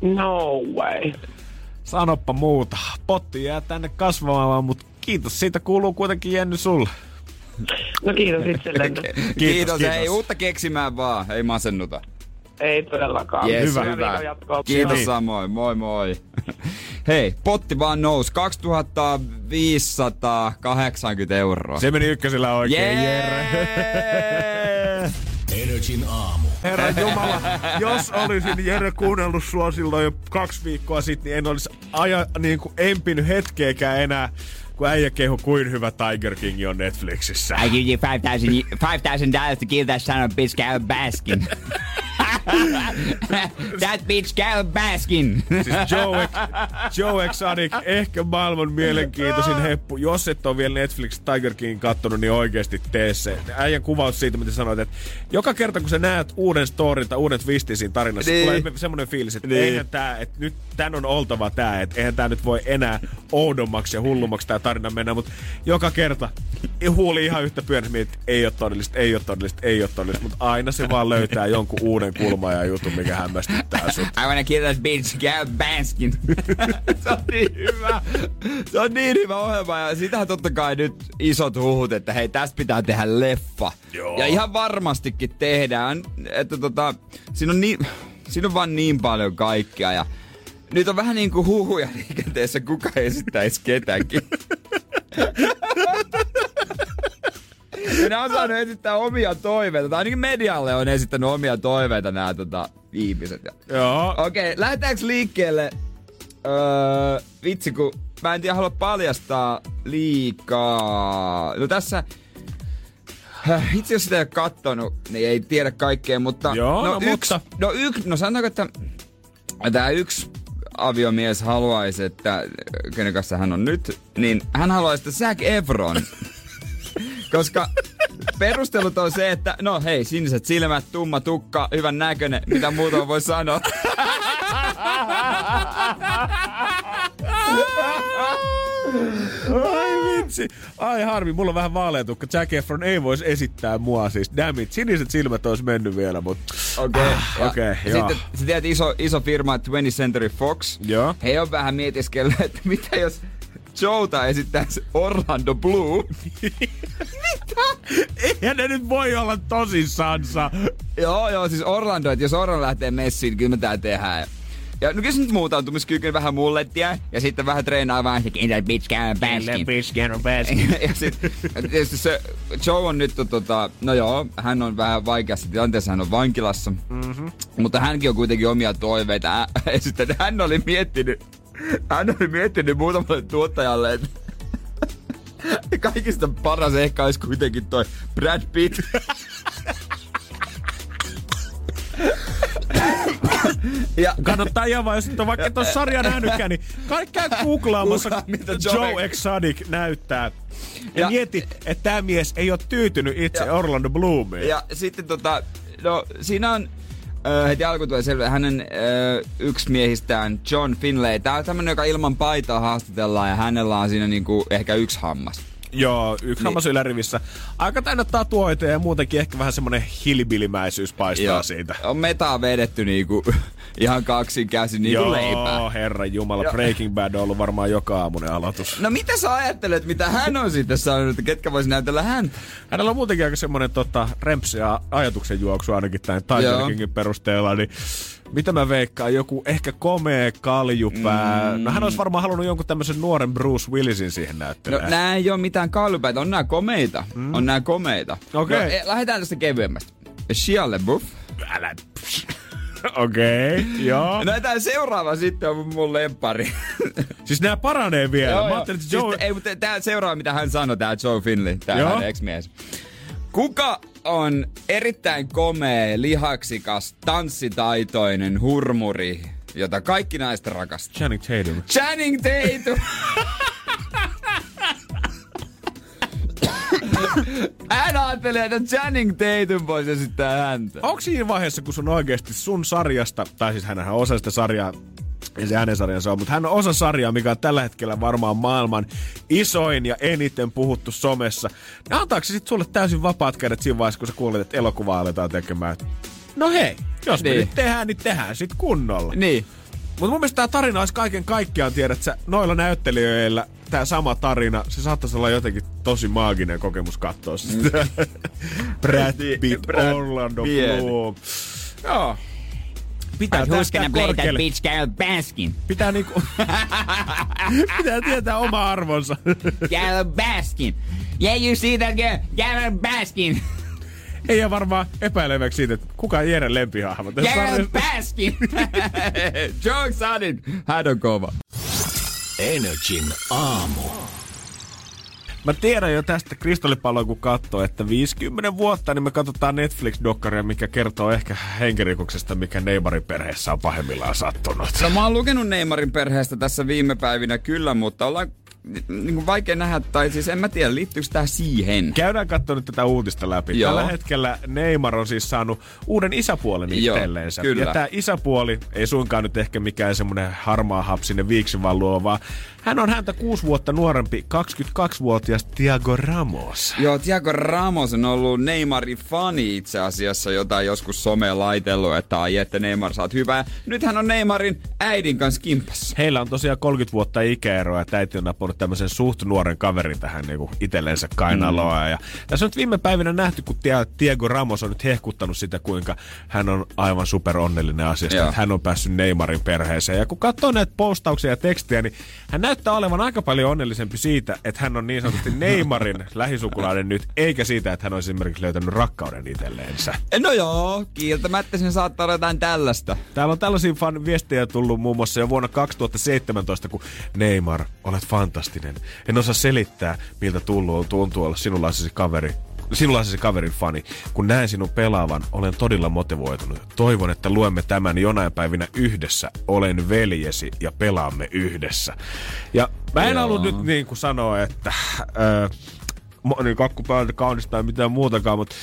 No way. Sanoppa muuta. Potti jää tänne kasvamaan, mutta kiitos. Siitä kuuluu kuitenkin Jenny sulle. No kiitos itsellenne. Kiitos, kiitos. Ei uutta keksimään vaan, ei masennuta. Ei todellakaan. Yes, Hyvä. hyvä. Jatkoa. Kiitos Niin. samoin, moi moi. Hei, potti vaan nousi 2580 euroa. Se meni ykkösellä oikein, Jere. Jee! Energin aamu. Herra Jumala, jos olisin Jere kuunnellut sua silloin jo kaksi viikkoa sitten, niin en olisi aja, niin kuin empinyt hetkeäkään enää, kun äijä kehu kuin hyvä Tiger King on Netflixissä. I give you five thousand five thousand dollars to kill that son of a bitch Baskin. That bitch Carol Baskin. Siis Joe, Joe Exotic, ehkä maailman mielenkiintoisin heppu. Jos et ole vielä Netflix Tiger King kattonut, niin oikeasti tee se. Äijän kuvaus siitä, mitä sanoit, että joka kerta kun sä näet uuden storin tai uuden twistin siinä tarinassa, Niin. tulee semmoinen fiilis, että Niin. niin. eihän tää, että nyt tän on oltava tää, että eihän tää nyt voi enää oudommaksi ja hullummaksi tää tarina mennä, mutta joka kerta huuli ihan yhtä pyörässä, että ei ole todellista, ei ole todellista, ei ole todellista, mutta aina se vaan löytää jonkun uuden kulman ja jutun, mikä hämmästyttää sut. I wanna kill that bitch Carol Baskin. se on niin hyvä. Se on niin hyvä ohjelma ja sitähän totta kai nyt isot huhut, että hei tästä pitää tehdä leffa. Joo. Ja ihan varmastikin tehdään, että tota, siinä on, niin, siinä on vaan niin paljon kaikkea ja nyt on vähän niin kuin huhuja liikenteessä, kuka esittäisi ketäkin. Ja nämä on saanut esittää omia toiveita, tai ainakin medialle on esittänyt omia toiveita nämä tota, ihmiset. Joo. Okei, okay, lähdetäänkö liikkeelle? Öö, vitsi, kun mä en tiedä halua paljastaa liikaa. No tässä, Itse jos sitä ei ole kattonut, niin ei tiedä kaikkea, mutta... Joo, no yksi, mutta- No, yksi, no sanotaanko, että tämä yksi aviomies haluaisi, että kenen kanssa hän on nyt, niin hän haluaisi, että Zac Efron. Koska perustelut on se, että no hei, siniset silmät, tumma tukka, hyvän näköinen, mitä muuta voi sanoa. Ai vitsi. Ai harmi, mulla on vähän vaaleatukka. Jack Efron ei voisi esittää mua siis. Damn it, siniset silmät olisi mennyt vielä, mutta... Okei. Ah, okei, joo. Sitten sä tiedät iso, iso firma 20th Century Fox. Joo. He on vähän mietiskellyt, että mitä jos Joota esittää se Orlando Blue. Eihän ne nyt voi olla tosissansa. joo, joo, siis Orlando, että jos Orlando lähtee messiin, kyllä me tää tehdään. Ja no kyllä se nyt muutautumiskyky vähän mullettia ja sitten vähän treenaa vaan se Kinder bitch can baskin. ja sitten tietysti se Joe on nyt tota, no joo, hän on vähän vaikeassa tilanteessa, hän on vankilassa. Mm-hmm. Mutta hänkin on kuitenkin omia toiveita. Ja sitten hän oli miettinyt, hän oli miettinyt muutamalle tuottajalle, että kaikista paras ehkä olisi kuitenkin toi Brad Pitt. ja Kannattaa ihan vaan, jos et ole vaikka et ole sarjaa nähnytkään, niin kaikkea googlaamassa Googlaa, miltä Joe- Joe Exotic näyttää. Ja, Ja- mieti, että tämä mies ei ole tyytynyt itse Ja- Orlando Bloomiin. Ja sitten tota, no siinä on ö, heti alkuun tulee selvä, hänen ö, yksi miehistään John Finlay. Tää on tämmönen, joka ilman paitaa haastatellaan ja hänellä on siinä niinku ehkä yksi hammas. Joo, yksi niin. hammas ylärivissä. Aika täynnä tatuoita ja muutenkin ehkä vähän semmonen hilbilimäisyys paistaa siitä. On metaa vedetty niinku ihan kaksin käsin niinku Joo, leipää. herra jumala, Joo. Breaking Bad on ollut varmaan joka aamunen aloitus. No mitä sä ajattelet, mitä hän on sitten sanonut, että ketkä vois näytellä häntä? Hänellä on muutenkin aika semmonen tota, rempsi ja ajatuksen juoksu ainakin tämän Tiger Joo. Kingin perusteella, niin mitä mä veikkaan, joku ehkä komea kaljupää. Mm. No hän olisi varmaan halunnut jonkun tämmöisen nuoren Bruce Willisin siihen No näyttelemään. nää ei oo mitään kallupäitä, on nää komeita. Mm. On nää komeita. Okei. No, e, lähdetään tästä kevyemmästä. Shia LaBeouf. Älä... Okei, okay, joo. No tää seuraava sitten on mun lempari. Siis nämä paranee vielä. Joo, Mä ajattelin, että siis, Joe... ei, mutta tää seuraava, mitä hän sanoi, tää Joe Finley, tää ex-mies. Kuka on erittäin komea, lihaksikas, tanssitaitoinen hurmuri, jota kaikki naiset rakastaa? Channing Tatum. Channing Tatum! Hän ajattelee, että Channing Tatum voisi esittää häntä. Onko siinä vaiheessa, kun sun oikeasti sun sarjasta, tai siis hänhän osa sitä sarjaa, ei se hänen sarjansa on, mutta hän on osa sarjaa, mikä on tällä hetkellä varmaan maailman isoin ja eniten puhuttu somessa. Ja antaako se sitten sulle täysin vapaat kädet siinä vaiheessa, kun sä kuulet, että elokuvaa aletaan tekemään? No hei, jos me Niin. nyt tehdään, niin tehdään sit kunnolla. Niin. Mutta mun mielestä tämä tarina olisi kaiken kaikkiaan, tiedät sä, noilla näyttelijöillä tämä sama tarina, se saattaisi olla jotenkin tosi maaginen kokemus katsoa sitä. Brad Pitt, Brad Orlando. Bloom. Joo. Pitää who's tästä gonna play that bitch Carol Baskin? Pitää niinku... Pitää tietää oma arvonsa. Carol Baskin. Yeah, you see that girl? Carol Baskin. Ei jää varmaan epäileväksi siitä, että kuka on Jeren lempihahmo. Carol. Baskin. Joe Exotic, hän on kova. Energin aamu. Mä tiedän jo tästä kristallipalloa, kun katsoo, että 50 vuotta, niin me katsotaan Netflix-dokkaria, mikä kertoo ehkä henkirikoksesta, mikä Neymarin perheessä on pahimmillaan sattunut. No mä oon lukenut Neymarin perheestä tässä viime päivinä kyllä, mutta ollaan niin kuin vaikea nähdä, tai siis en mä tiedä, liittyykö tää siihen? Käydään katsomaan nyt tätä uutista läpi. Joo. Tällä hetkellä Neymar on siis saanut uuden isäpuolen Joo, itselleensä. kyllä. Ja tämä isäpuoli ei suinkaan nyt ehkä mikään semmoinen harmaa hapsinen viiksivan luo, vaan hän on häntä kuusi vuotta nuorempi, 22-vuotias Tiago Ramos. Joo, Tiago Ramos on ollut Neymarin fani itse asiassa, jota joskus someen laitellut, että ai että Neymar saat hyvää. Nyt hän on Neymarin äidin kanssa kimpassa. Heillä on tosiaan 30 vuotta ikäeroa, että äiti on naponut saanut tämmöisen suht nuoren kaverin tähän niinku itsellensä kainaloa. Mm. Ja tässä on nyt viime päivinä nähty, kun Diego Ramos on nyt hehkuttanut sitä, kuinka hän on aivan super onnellinen asiasta, Joo. että hän on päässyt Neymarin perheeseen. Ja kun katsoo näitä postauksia ja tekstejä, niin hän näyttää olevan aika paljon onnellisempi siitä, että hän on niin sanotusti Neymarin lähisukulainen nyt, eikä siitä, että hän olisi esimerkiksi löytänyt rakkauden itselleensä. No joo, kieltämättä siinä saattaa olla jotain tällaista. Täällä on tällaisia fan viestejä tullut muun muassa jo vuonna 2017, kun Neymar, olet fantastinen. En osaa selittää, miltä tullut tuntuu olla sinunlaisesi kaveri. Sinunlaisesi kaverin fani. Kun näen sinun pelaavan, olen todella motivoitunut. Toivon, että luemme tämän jonain päivinä yhdessä. Olen veljesi ja pelaamme yhdessä. Ja mä en Joo. halua nyt niin kuin sanoa, että äh, niin kakku päältä kaunista tai mitään muutakaan, mutta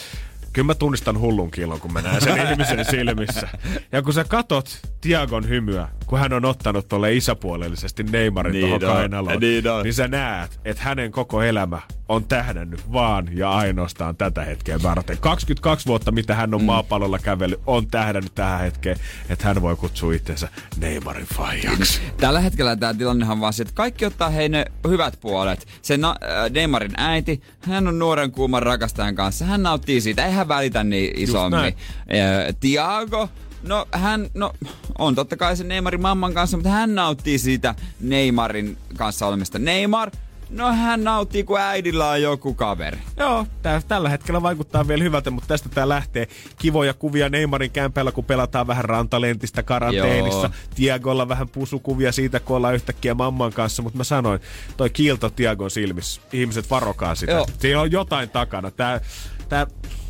kyllä mä tunnistan hullun kilon, kun mä näen sen ihmisen silmissä. Ja kun sä katot Tiagon hymyä, kun hän on ottanut tolle isäpuolellisesti Neymarin Niin tuohon on, kainaloon, niin niin sä näet, että hänen koko elämä on tähdännyt vaan ja ainoastaan tätä hetkeä varten. 22 vuotta, mitä hän on mm. maapallolla kävellyt, on tähdännyt tähän hetkeen, että hän voi kutsua itsensä Neymarin faijaksi. Tällä hetkellä tämä tilannehan on vaan se, että kaikki ottaa hei ne hyvät puolet. Se na- äh, Neymarin äiti, hän on nuoren kuuman rakastajan kanssa. Hän nauttii siitä, ei hän välitä niin isommin. Äh, Tiago, no hän, no on totta kai se Neymarin mamman kanssa, mutta hän nauttii siitä Neymarin kanssa olemista. Neymar, no hän nauttii, kun äidillä on joku kaveri. Joo, tää, tällä hetkellä vaikuttaa vielä hyvältä, mutta tästä tää lähtee kivoja kuvia Neymarin kämpällä, kun pelataan vähän rantalentistä karanteenissa. Joo. Tiagolla vähän pusukuvia siitä, kun ollaan yhtäkkiä mamman kanssa, mutta mä sanoin, toi kiilto Tiagon silmissä, ihmiset varokaa sitä. Joo. Siinä on jotain takana. Tää, tää,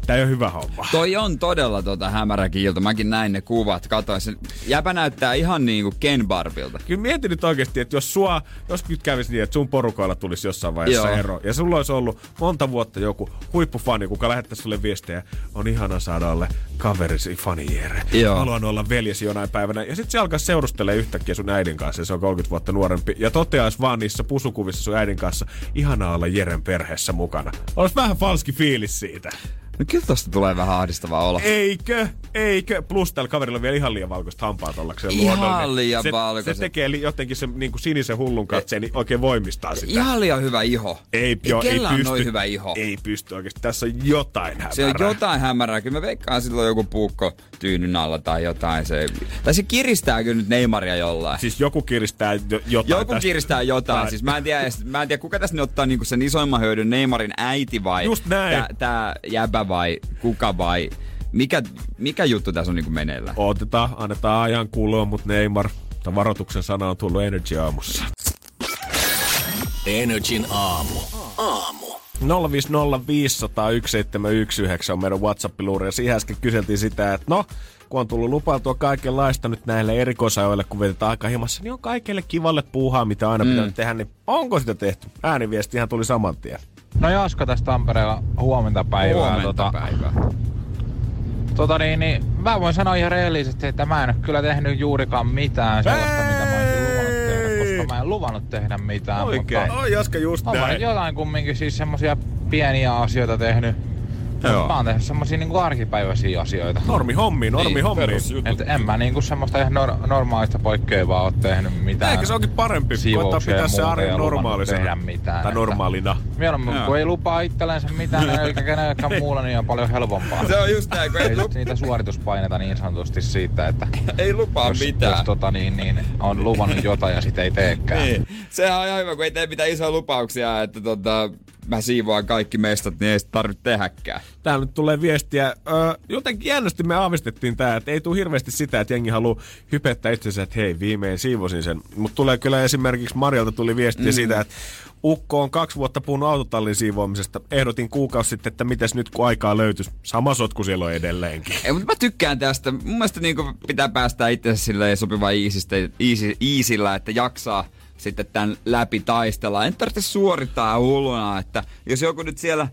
tää ei ole hyvä homma. Toi on todella tota hämärä kiilto. Mäkin näin ne kuvat. Katoin sen. Jäpä näyttää ihan niinku Ken Barbilta. Kyllä mieti nyt oikeasti, että jos sua, jos nyt kävisi niin, että sun porukoilla tulisi jossain vaiheessa Joo. ero, ja sulla olisi ollut monta vuotta joku huippufani, kuka lähettäisi sulle viestejä, on ihana saada olla kaverisi fani Jere. Joo. Haluan olla veljesi jonain päivänä. Ja sitten se alkaa seurustella yhtäkkiä sun äidin kanssa, ja se on 30 vuotta nuorempi, ja toteaisi vaan niissä pusukuvissa sun äidin kanssa, ihana olla Jeren perheessä mukana. Olisi vähän falski fiilis siitä. No kyllä tosta tulee vähän ahdistavaa olla. Eikö? Eikö? Plus tällä kaverilla on vielä ihan liian valkoiset hampaat ollakseen Ihan luonnollinen. liian se, valkoiset. Se tekee li, jotenkin sen niin kuin sinisen hullun katseen, niin oikein voimistaa sitä. Ihan liian hyvä iho. ei, ei joo, ei kellään pysty. noin hyvä iho. Ei pysty oikeasti. Tässä on jotain hämärää. Se on jotain hämärää. Kyllä mä veikkaan silloin joku puukko tyynyn alla tai jotain. Se, tai se kiristää kyllä nyt Neymaria jollain. Siis joku kiristää jo, jotain Joku tästä. kiristää jotain. Tai- Siis mä en tiedä, edes- mä en tiedä kuka tässä nyt ottaa niinku sen isoimman hyödyn, Neymarin äiti vai Just näin. Tää, tää jäbä vai kuka vai mikä, mikä juttu tässä on niinku meneillään? Otetaan, annetaan ajan kulua, mutta Neymar, tämä varoituksen sana on tullut Energy aamussa. Energin aamu. Aamu. 050501719 on meidän WhatsApp-luuri ja siihen äsken kyseltiin sitä, että no, kun on tullut lupailtua kaikenlaista nyt näille erikoisajoille, kun vietetään aika himassa, niin on kaikille kivalle puuhaa, mitä aina mm. pitää tehdä, niin onko sitä tehty? Ääniviestihän tuli saman tien. No Jaska tästä Tampereella huomenta päivää. Huomenta tota, päivää. tota niin, niin, mä voin sanoa ihan rehellisesti, että mä en ole kyllä tehnyt juurikaan mitään sellaista, mitä mä olisin koska mä en luvannut tehdä mitään. Mutta Oi Jaska, just on mä näin. nyt jotain kumminkin siis semmosia pieniä asioita tehnyt. Joo. Mä oon tehnyt semmosia niinku arkipäiväisiä asioita. Normi hommi, normi Niin, hommi. Et en mä niinku semmoista ihan nor- normaalista poikkeavaa oo tehnyt mitään. Eikö se onkin parempi, koittaa pitää se arjen normaalisena. tehdä mitään, Tai normaalina. Mieluummin, kun ei lupaa itsellensä mitään, eikä kenellekään muulla, niin on paljon helpompaa. Se on just näin, kun ei, sit niitä suorituspaineita niin sanotusti siitä, että ei lupaa jos, mitään. jos tota, niin, niin, on luvannut jotain ja sitä ei teekään. Niin. Sehän on ihan hyvä, kun ei tee mitään isoja lupauksia, että tota, mä siivoan kaikki mestat, niin ei sitä tarvitse tehdäkään. Täällä nyt tulee viestiä. Öö, jotenkin jännästi me aavistettiin tää, että ei tule hirveästi sitä, että jengi haluaa hypettää itsensä, että hei, viimein siivosin sen. Mutta tulee kyllä esimerkiksi Marjalta tuli viestiä mm. siitä, että Ukko on kaksi vuotta puhunut autotallin siivoamisesta. Ehdotin kuukausi sitten, että mites nyt kun aikaa löytyisi. Sama sotku siellä on edelleenkin. Ei, mutta mä tykkään tästä. Mun mielestä niin pitää päästä itsensä silleen sopivan iisistä, iisi, iisillä, että jaksaa sitten tämän läpi taistella. En tarvitse suorittaa hulluna, että jos joku nyt siellä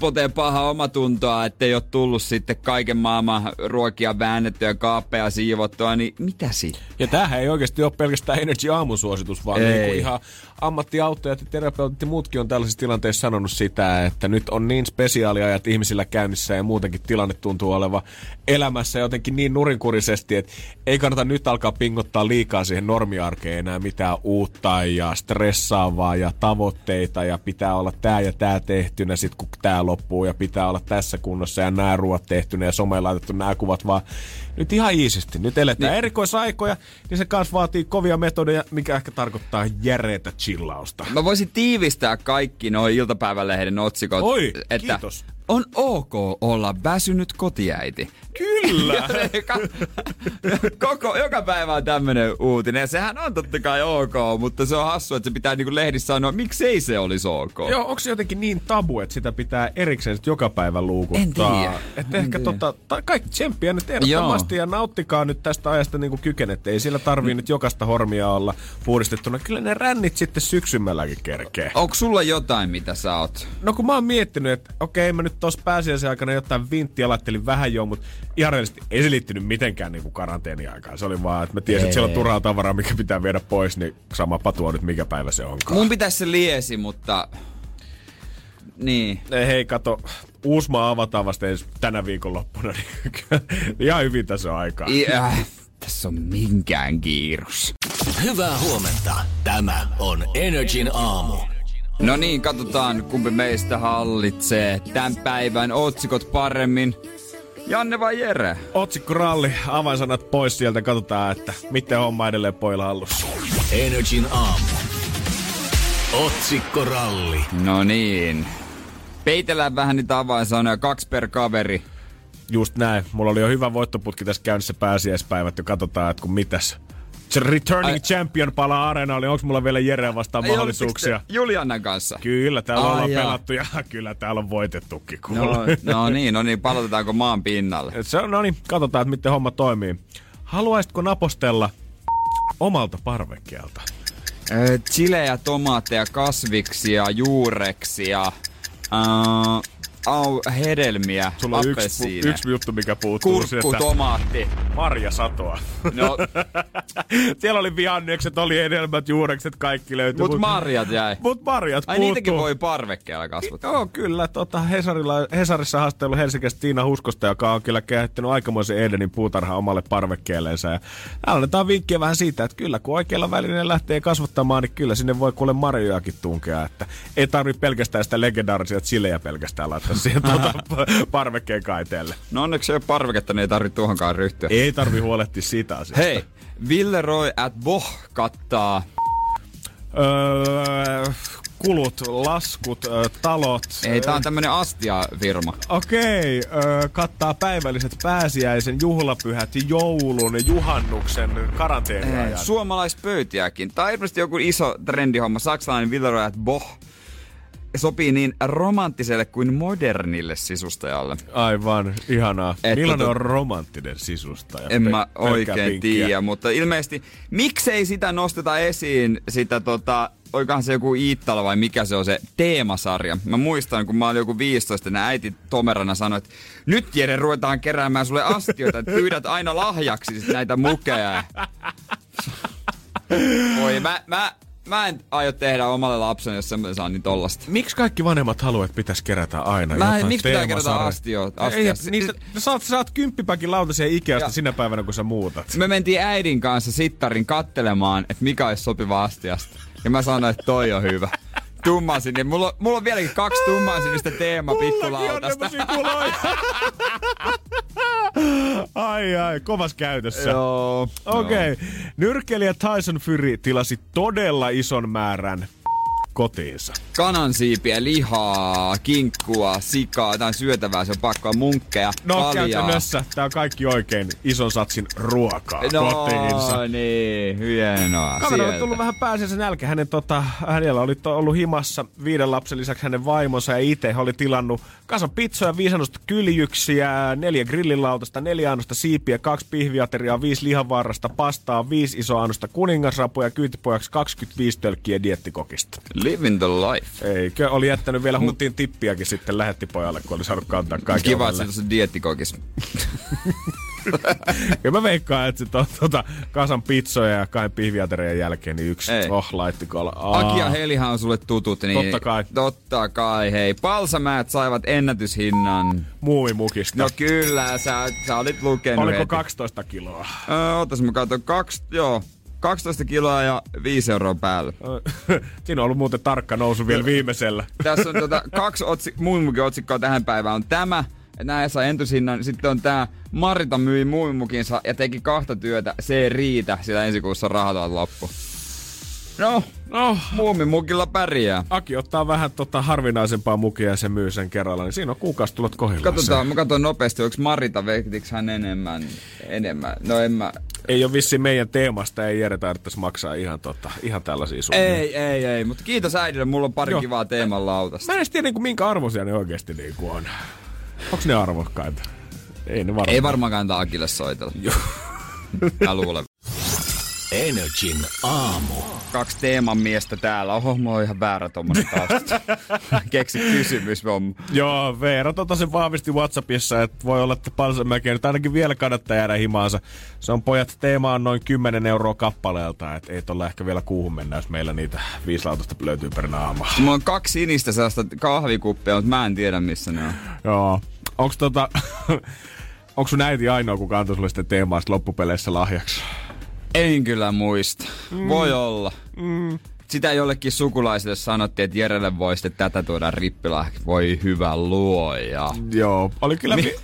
potee paha omatuntoa, että ei ole tullut sitten kaiken maailman ruokia väännettyä, kaappeja siivottua, niin mitä sitten? Ja tämähän ei oikeasti ole pelkästään Energy aamusuositus, vaan Ei. niin kuin ihan ammattiauttajat ja terapeutit ja muutkin on tällaisissa tilanteissa sanonut sitä, että nyt on niin spesiaaliajat ihmisillä käynnissä ja muutenkin tilanne tuntuu oleva elämässä jotenkin niin nurinkurisesti, että ei kannata nyt alkaa pingottaa liikaa siihen normiarkeen enää mitään uutta ja stressaavaa ja tavoitteita ja pitää olla tää ja tää tehtynä sit kun tää loppuu ja pitää olla tässä kunnossa ja nämä ruoat tehtynä ja someen laitettu nämä kuvat vaan nyt ihan iisisti. Nyt eletään niin. erikoisaikoja, niin se kanssa vaatii kovia metodeja, mikä ehkä tarkoittaa järeetä chillausta. Mä voisin tiivistää kaikki nuo iltapäivälehden otsikot, Oi, että kiitos. On ok olla väsynyt kotiäiti. Kyllä! Koko, joka päivä on tämmönen uutinen. Ja sehän on totta kai ok, mutta se on hassu, että se pitää niinku lehdissä sanoa, miksei se olisi ok. Joo, onko se jotenkin niin tabu, että sitä pitää erikseen sit joka päivä luukuttaa? En tiedä. Että ehkä tiedä. tota, tai kaikki tsemppiä nyt ehdottomasti ja nauttikaa nyt tästä ajasta niin kuin kykenette. Ei sillä tarvii nyt jokaista hormia olla puhdistettuna. Kyllä ne rännit sitten syksymälläkin kerkee. Onko sulla jotain, mitä sä oot? No kun mä oon miettinyt, että okei mä nyt tuossa pääsiäisen aikana jotain vinttiä laittelin vähän jo, mutta ihan reellisesti ei se liittynyt mitenkään niin karanteeniaikaan. Se oli vaan, että mä tiesin, että siellä on turhaa tavaraa, mikä pitää viedä pois, niin sama patua nyt mikä päivä se onkaan. Mun pitäisi se liesi, mutta... Niin. Ei, hei, kato, Uusmaa avataan vasta ensi tänä viikonloppuna, niin ihan hyvin tässä on aikaa. I, äh, tässä on minkään kiirus. Hyvää huomenta. Tämä on Energin aamu. No niin, katsotaan kumpi meistä hallitsee tämän päivän otsikot paremmin. Janne vai Jere? Otsikko ralli, avainsanat pois sieltä, katsotaan, että miten homma edelleen poilla hallussa. Energin aamu. Otsikkoralli. No niin. Peitellään vähän niitä avainsanoja, kaksi per kaveri. Just näin, mulla oli jo hyvä voittoputki tässä käynnissä pääsiäispäivät ja katsotaan, että kun mitäs. Returning Ai- champion palaa areenalle, onko mulla vielä Jere vastaan Ei mahdollisuuksia? Juliannan kanssa. Kyllä, täällä Ai ollaan jaa. pelattu ja kyllä täällä on voitettukin. No, kuule. no niin, no niin, palautetaankko maan pinnalle? Se on, no niin, katsotaan, että miten homma toimii. Haluaisitko napostella omalta parvekkeelta? Ö, chilejä, tomaatteja, kasviksia, juureksia, äh, au, hedelmiä, Sulla on yksi, yksi juttu, mikä puuttuu Kurkku, sieltä. tomaatti. Marjasatoa. No, Siellä oli vihannekset, oli hedelmät, juurekset, kaikki löytyi. mut marjat jäi. Mut marjat Ai puuttuu. niitäkin voi parvekkeella kasvattaa. Joo, kyllä. Tota, Hesarilla, Hesarissa haastellut Helsingistä Tiina Huskosta, joka on kyllä kehittänyt aikamoisen Edenin puutarha omalle parvekkeellensa. Ja annetaan vinkkiä vähän siitä, että kyllä kun oikealla välinen lähtee kasvattamaan, niin kyllä sinne voi kuule marjojakin tunkea. Että ei tarvi pelkästään sitä legendaarisia chilejä pelkästään laittaa siihen tuota parvekkeen kaiteelle. No onneksi ei ole parveketta, niin ei tarvitse tuohonkaan ryhtyä. Ei tarvi huolehtia siitä asiasta. Hei, Ville Roy at Boh kattaa Öö, kulut, laskut, öö, talot. Ei, tää on tämmönen Astia-firma. Okei, öö, kattaa päivälliset pääsiäisen, juhlapyhät, joulun, juhannuksen, karanteeniajan. Suomalaispöytiäkin. Tää on ilmeisesti joku iso trendihomma. Saksalainen Villeroy Boh sopii niin romanttiselle kuin modernille sisustajalle. Aivan, ihanaa. Et Millainen tota- on romanttinen sisustaja? En Pe- mä oikein tiedä, mutta ilmeisesti miksei sitä nosteta esiin, sitä tota, oikohan se joku Iittala vai mikä se on se teemasarja. Mä muistan, kun mä olin joku 15, ja äiti tomerana sanoi, että nyt Jere ruvetaan keräämään sulle astioita, että pyydät aina lahjaksi sit näitä mukeja. Oi, mä, mä, mä en aio tehdä omalle lapselle, jos semmoinen saa niin tollasta. Miksi kaikki vanhemmat haluavat, että pitäisi kerätä aina Mä en- jotain miksi pitää kerätä astio- Ei, astia? niistä, saat, saat kymppipäkin lautasia Ikeasta Ja- sinä päivänä, kun sä muutat. Me mentiin äidin kanssa sittarin kattelemaan, että mikä olisi sopiva astiasta. Ja mä sanoin, että toi on hyvä. Tummasin, niin mulla, mulla on vieläkin kaksi tummansinistä teema pikkulautasta. Ai ai, kovas käytössä. Joo. Okei. Okay. Nyrkkeilijä Tyson Fury tilasi todella ison määrän kotiinsa. Kanansiipiä, lihaa, kinkkua, sikaa, jotain syötävää, se on pakkoa, munkkeja, No kaljaa. käytännössä tää on kaikki oikein ison satsin ruokaa kotiinsa. No niin, hienoa. Kaveri on tullut vähän pääsiäisen nälkä. Hänen, tota, hänellä oli to, ollut himassa viiden lapsen lisäksi hänen vaimonsa ja itse oli tilannut kasan pizzoja, viisi annosta kyljyksiä, neljä grillilautasta, neljä annosta siipiä, kaksi pihviateriaa, viisi lihavarrasta, pastaa, viisi isoa annosta kuningasrapuja ja kyytipojaksi 25 tölkkiä diettikokista. Living the life. Eikö? Oli jättänyt vielä huntiin tippiäkin sitten lähetti pojalle, kun oli saanut kantaa kaiken Kiva, että se diettikokis. Ja mä veikkaan, että sit on tota, kasan pizzoja ja kahden pihviaterien jälkeen niin yksi, Ei. oh, laittiko olla. Aa. Aki ja Helihan on sulle tutut, niin... Totta kai. Totta kai, hei. Palsamäät saivat ennätyshinnan. Muumimukista. No kyllä, sä, sä olit lukenut Oliko heti. 12 kiloa? Öö, otas mä katson, kaksi, joo, 12 kiloa ja 5 euroa päällä. Siinä on ollut muuten tarkka nousu vielä viimeisellä. Tässä on tota, kaksi otsi, muimukin otsikkoa tähän päivään. On tämä, näin saa entusinnan. Sitten on tämä Marita myi muimukinsa ja teki kahta työtä. Se ei riitä, sillä ensi kuussa rahat on loppu. No, No, muumimukilla pärjää. Aki ottaa vähän tota harvinaisempaa mukia ja se myy sen kerralla, niin siinä on kuukausitulot kohdillaan. Katsotaan, mä katson nopeasti, onko Marita, veiktiks hän enemmän? enemmän? No en mä... Ei ole vissiin meidän teemasta, ei Jere tarvitsisi maksaa ihan, tota, ihan tällaisia summia. Ei, ei, ei, mutta kiitos äidille, mulla on pari Joo. kivaa teeman lautasta. Mä en edes tiedä, niin minkä arvoisia ne oikeasti niin on. Onks ne arvokkaita? Ei ne varmaan. Ei varmaankaan antaa Akille soitella. Joo. Mä luulen. Energin aamu. Kaksi teeman miestä täällä. Oho, mulla on ihan väärä tommonen tausta. Keksi kysymys, on. Joo, Veera tota sen vahvisti Whatsappissa, että voi olla, että Palsamäki nyt ainakin vielä kannattaa jäädä himaansa. Se on pojat, teema on noin 10 euroa kappaleelta, että ei tolla ehkä vielä kuuhun mennä, jos meillä niitä viislautasta löytyy per naama. Mulla on kaksi sinistä sellaista kahvikuppia, mutta mä en tiedä missä ne on. Joo. Onks tota... Onko sun äiti ainoa, kuka antoi sulle sitten teemaa sit loppupeleissä lahjaksi? En kyllä muista. Mm. Voi olla. Mm. Sitä jollekin sukulaisille sanottiin, että Jerelle voi sitten tätä tuoda rippilahjaksi. Voi hyvä luoja. Joo, oli kyllä vi-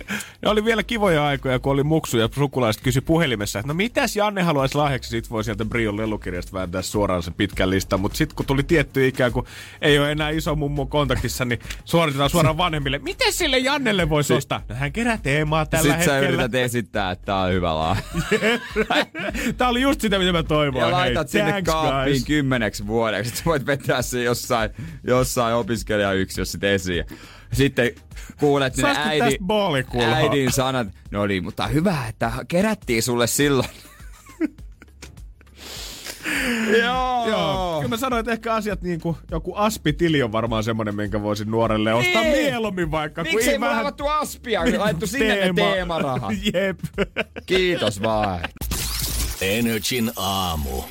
ne oli vielä kivoja aikoja, kun oli muksu ja sukulaiset kysyi puhelimessa, että no mitäs Janne haluaisi lahjaksi, sit voi sieltä Brion lelukirjasta vääntää suoraan sen pitkän listan, mutta sitten kun tuli tietty ikään kuin ei ole enää iso mummo kontaktissa, niin suoritetaan suoraan vanhemmille. Miten sille Jannelle voisi ostaa? No hän kerää teemaa tällä Sitten sä hetkellä. yrität esittää, että tää on hyvä lahja. Tää oli just sitä, mitä mä toivoin. Ja Hei, laitat sinne thanks, kaappiin kymmeneksi vuodeksi. Sitten voit vetää sen jossain, jossain opiskelijayksiössä sit esiin. Sitten kuulet ne äidin, äidin sanat. No niin, mutta hyvä, että kerättiin sulle silloin. Joo. Joo, kyllä mä sanoin, että ehkä asiat niin kuin joku aspitili on varmaan semmonen, minkä voisin nuorelle ostaa Niin. mieluummin vaikka. Miksi ei vähän- avattu aspia, kun laittu sinne ne Teema. teemarahat? Jep. Kiitos vaan. Energin aamu.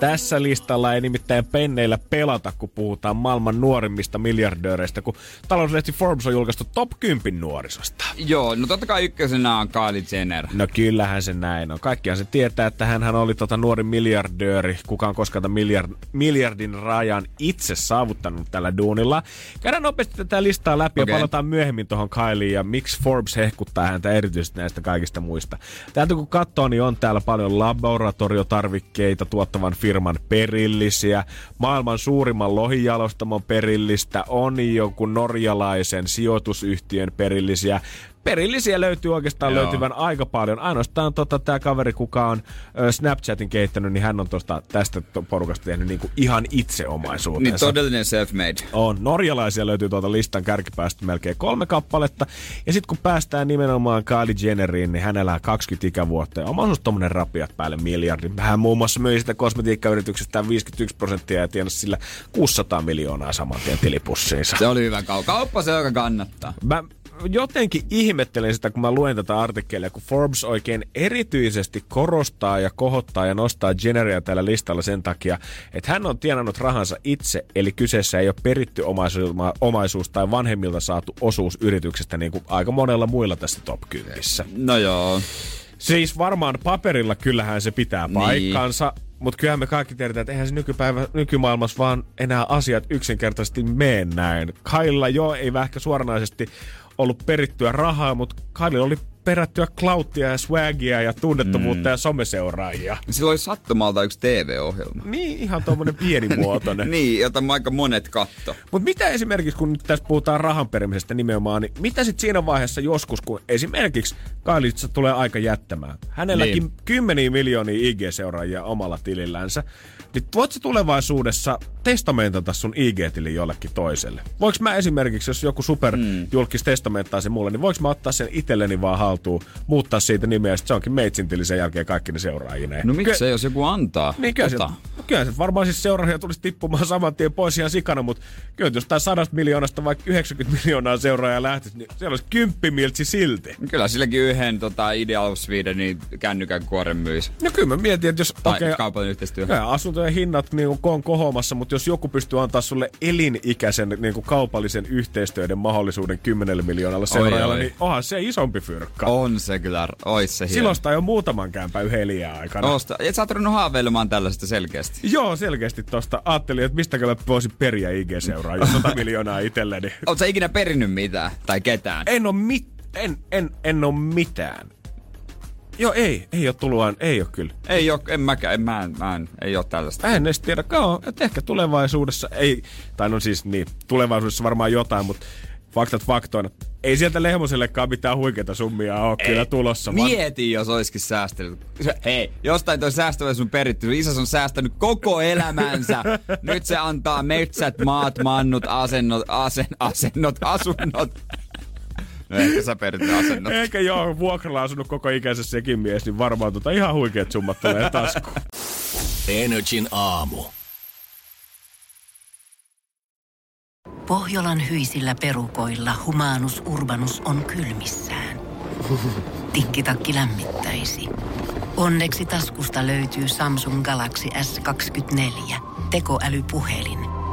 Tässä listalla ei nimittäin penneillä pelata, kun puhutaan maailman nuorimmista miljardööreistä, kun talouslehti Forbes on julkaistu top 10 nuorisosta. Joo, no totta kai ykkösenä on Kylie Jenner. No kyllähän se näin on. Kaikkihan se tietää, että hän oli tota nuori miljardööri, kukaan koskaan tämän miljard, miljardin rajan itse saavuttanut tällä duunilla. Käydään nopeasti tätä listaa läpi Okei. ja palataan myöhemmin tuohon Kylieen ja miksi Forbes hehkuttaa häntä erityisesti näistä kaikista muista. Täältä kun katsoo, niin on täällä paljon laboratoriotarvikkeita tuottavan firman perillisiä, maailman suurimman lohijalostamon perillistä, on joku norjalaisen sijoitusyhtiön perillisiä. Perillisiä löytyy oikeastaan Joo. löytyvän aika paljon. Ainoastaan tota, tämä kaveri, kuka on ö, Snapchatin kehittänyt, niin hän on tosta, tästä porukasta tehnyt niinku ihan itse Niin todellinen self-made. On. Norjalaisia löytyy tuolta listan kärkipäästä melkein kolme kappaletta. Ja sitten kun päästään nimenomaan Kylie Jenneriin, niin hän elää 20 ikävuotta. Ja omaisuus tommonen rapiat päälle miljardin. Hän muun muassa myi sitä kosmetiikkayrityksestään 51 prosenttia ja tienasi sillä 600 miljoonaa saman tien tilipussiinsa. Se oli hyvä kauppa. Kauppa se, joka kannattaa. Mä jotenkin ihmettelen sitä, kun mä luen tätä artikkelia, kun Forbes oikein erityisesti korostaa ja kohottaa ja nostaa Jenneria tällä listalla sen takia, että hän on tienannut rahansa itse, eli kyseessä ei ole peritty omaisuus, tai vanhemmilta saatu osuus yrityksestä, niin kuin aika monella muilla tässä top 10. No joo. Siis varmaan paperilla kyllähän se pitää Niin. paikkansa, mutta kyllähän me kaikki tiedetään, että eihän se nykypäivä, nykymaailmassa vaan enää asiat yksinkertaisesti mene näin. Kailla jo ei ehkä suoranaisesti ollut perittyä rahaa, mutta Kailla oli perättyä klauttia ja swagia ja tunnettavuutta mm. ja someseuraajia. Sillä oli sattumalta yksi TV-ohjelma. Niin, ihan tuommoinen pienimuotoinen. niin, jota aika monet katto. Mutta mitä esimerkiksi, kun nyt tässä puhutaan rahan perimisestä nimenomaan, niin mitä sitten siinä vaiheessa joskus, kun esimerkiksi Kailitsa tulee aika jättämään. Hänelläkin Niin. niin. kymmeniä miljoonia IG-seuraajia omalla tilillänsä. Niin voit sä tulevaisuudessa testamentata sun IG-tilin jollekin toiselle? Voinko mä esimerkiksi, jos joku super mm. julkis testamenttaa sen mulle, niin voinko mä ottaa sen itselleni vaan haltuun, muuttaa siitä nimeä, ja sit se onkin meitsin tili sen jälkeen kaikki ne seuraajineen? No miksei, jos joku antaa? Niin kyllä, Ota. se, kyllä se varmaan siis seuraajia tulisi tippumaan saman tien pois ihan sikana, mutta kyllä jos tää sadasta miljoonasta vaikka 90 miljoonaa seuraajaa lähtisi, niin siellä olisi kymppimiltsi silti. Kyllä silläkin yhden tota, Ideal Swedenin kännykän kuoren myys. No kyllä mä mietin, että jos Tai okei, kaupallinen yhteistyö. Kyllä, asuntojen hinnat niin on kohomassa, mutta jos joku pystyy antaa sulle elinikäisen niin kuin, kaupallisen yhteistyöiden mahdollisuuden 10 miljoonalla seuraajalle, oi. niin onhan se isompi fyrkka. On se kyllä, ois se hieno. Silloin sitä jo muutaman kämpän yhden eliä aikana. Osta. Et sä oot haaveilemaan tällaista selkeästi. Joo, selkeästi tosta. Ajattelin, että mistäkö mä voisin periä IG-seuraa, jos 100 miljoonaa itselleni. Oot sä ikinä perinnyt mitään? Tai ketään? En oo mit, en, en, en oo mitään. Joo, ei, ei oo tullut, ei oo kyllä. Ei oo, en mäkään, en, mä, en, mä en, ei oo tällaista. Mä en edes tiedä, joo, että ehkä tulevaisuudessa, ei, tai no siis niin, tulevaisuudessa varmaan jotain, mutta faktat faktoina. Ei sieltä Lehmosellekaan mitään huikeita summia ole kyllä tulossa. vaan- Mieti, jos oiskin säästänyt. Hei, jostain toi säästöä sun peritty. Isäs on säästänyt koko elämänsä. Nyt se antaa metsät, maat, mannut, asennot, asen, asennot, asunnot. No ehkä sä perit ne asennot. Ehkä joo, vuokralla asunut koko ikänsä sekin mies, niin varmaan tota ihan huikeat summat tulee taskuun. Energin aamu. Pohjolan hyisillä perukoilla humanus urbanus on kylmissään. Tikkitakki lämmittäisi. Onneksi taskusta löytyy Samsung Galaxy S24. Tekoälypuhelin.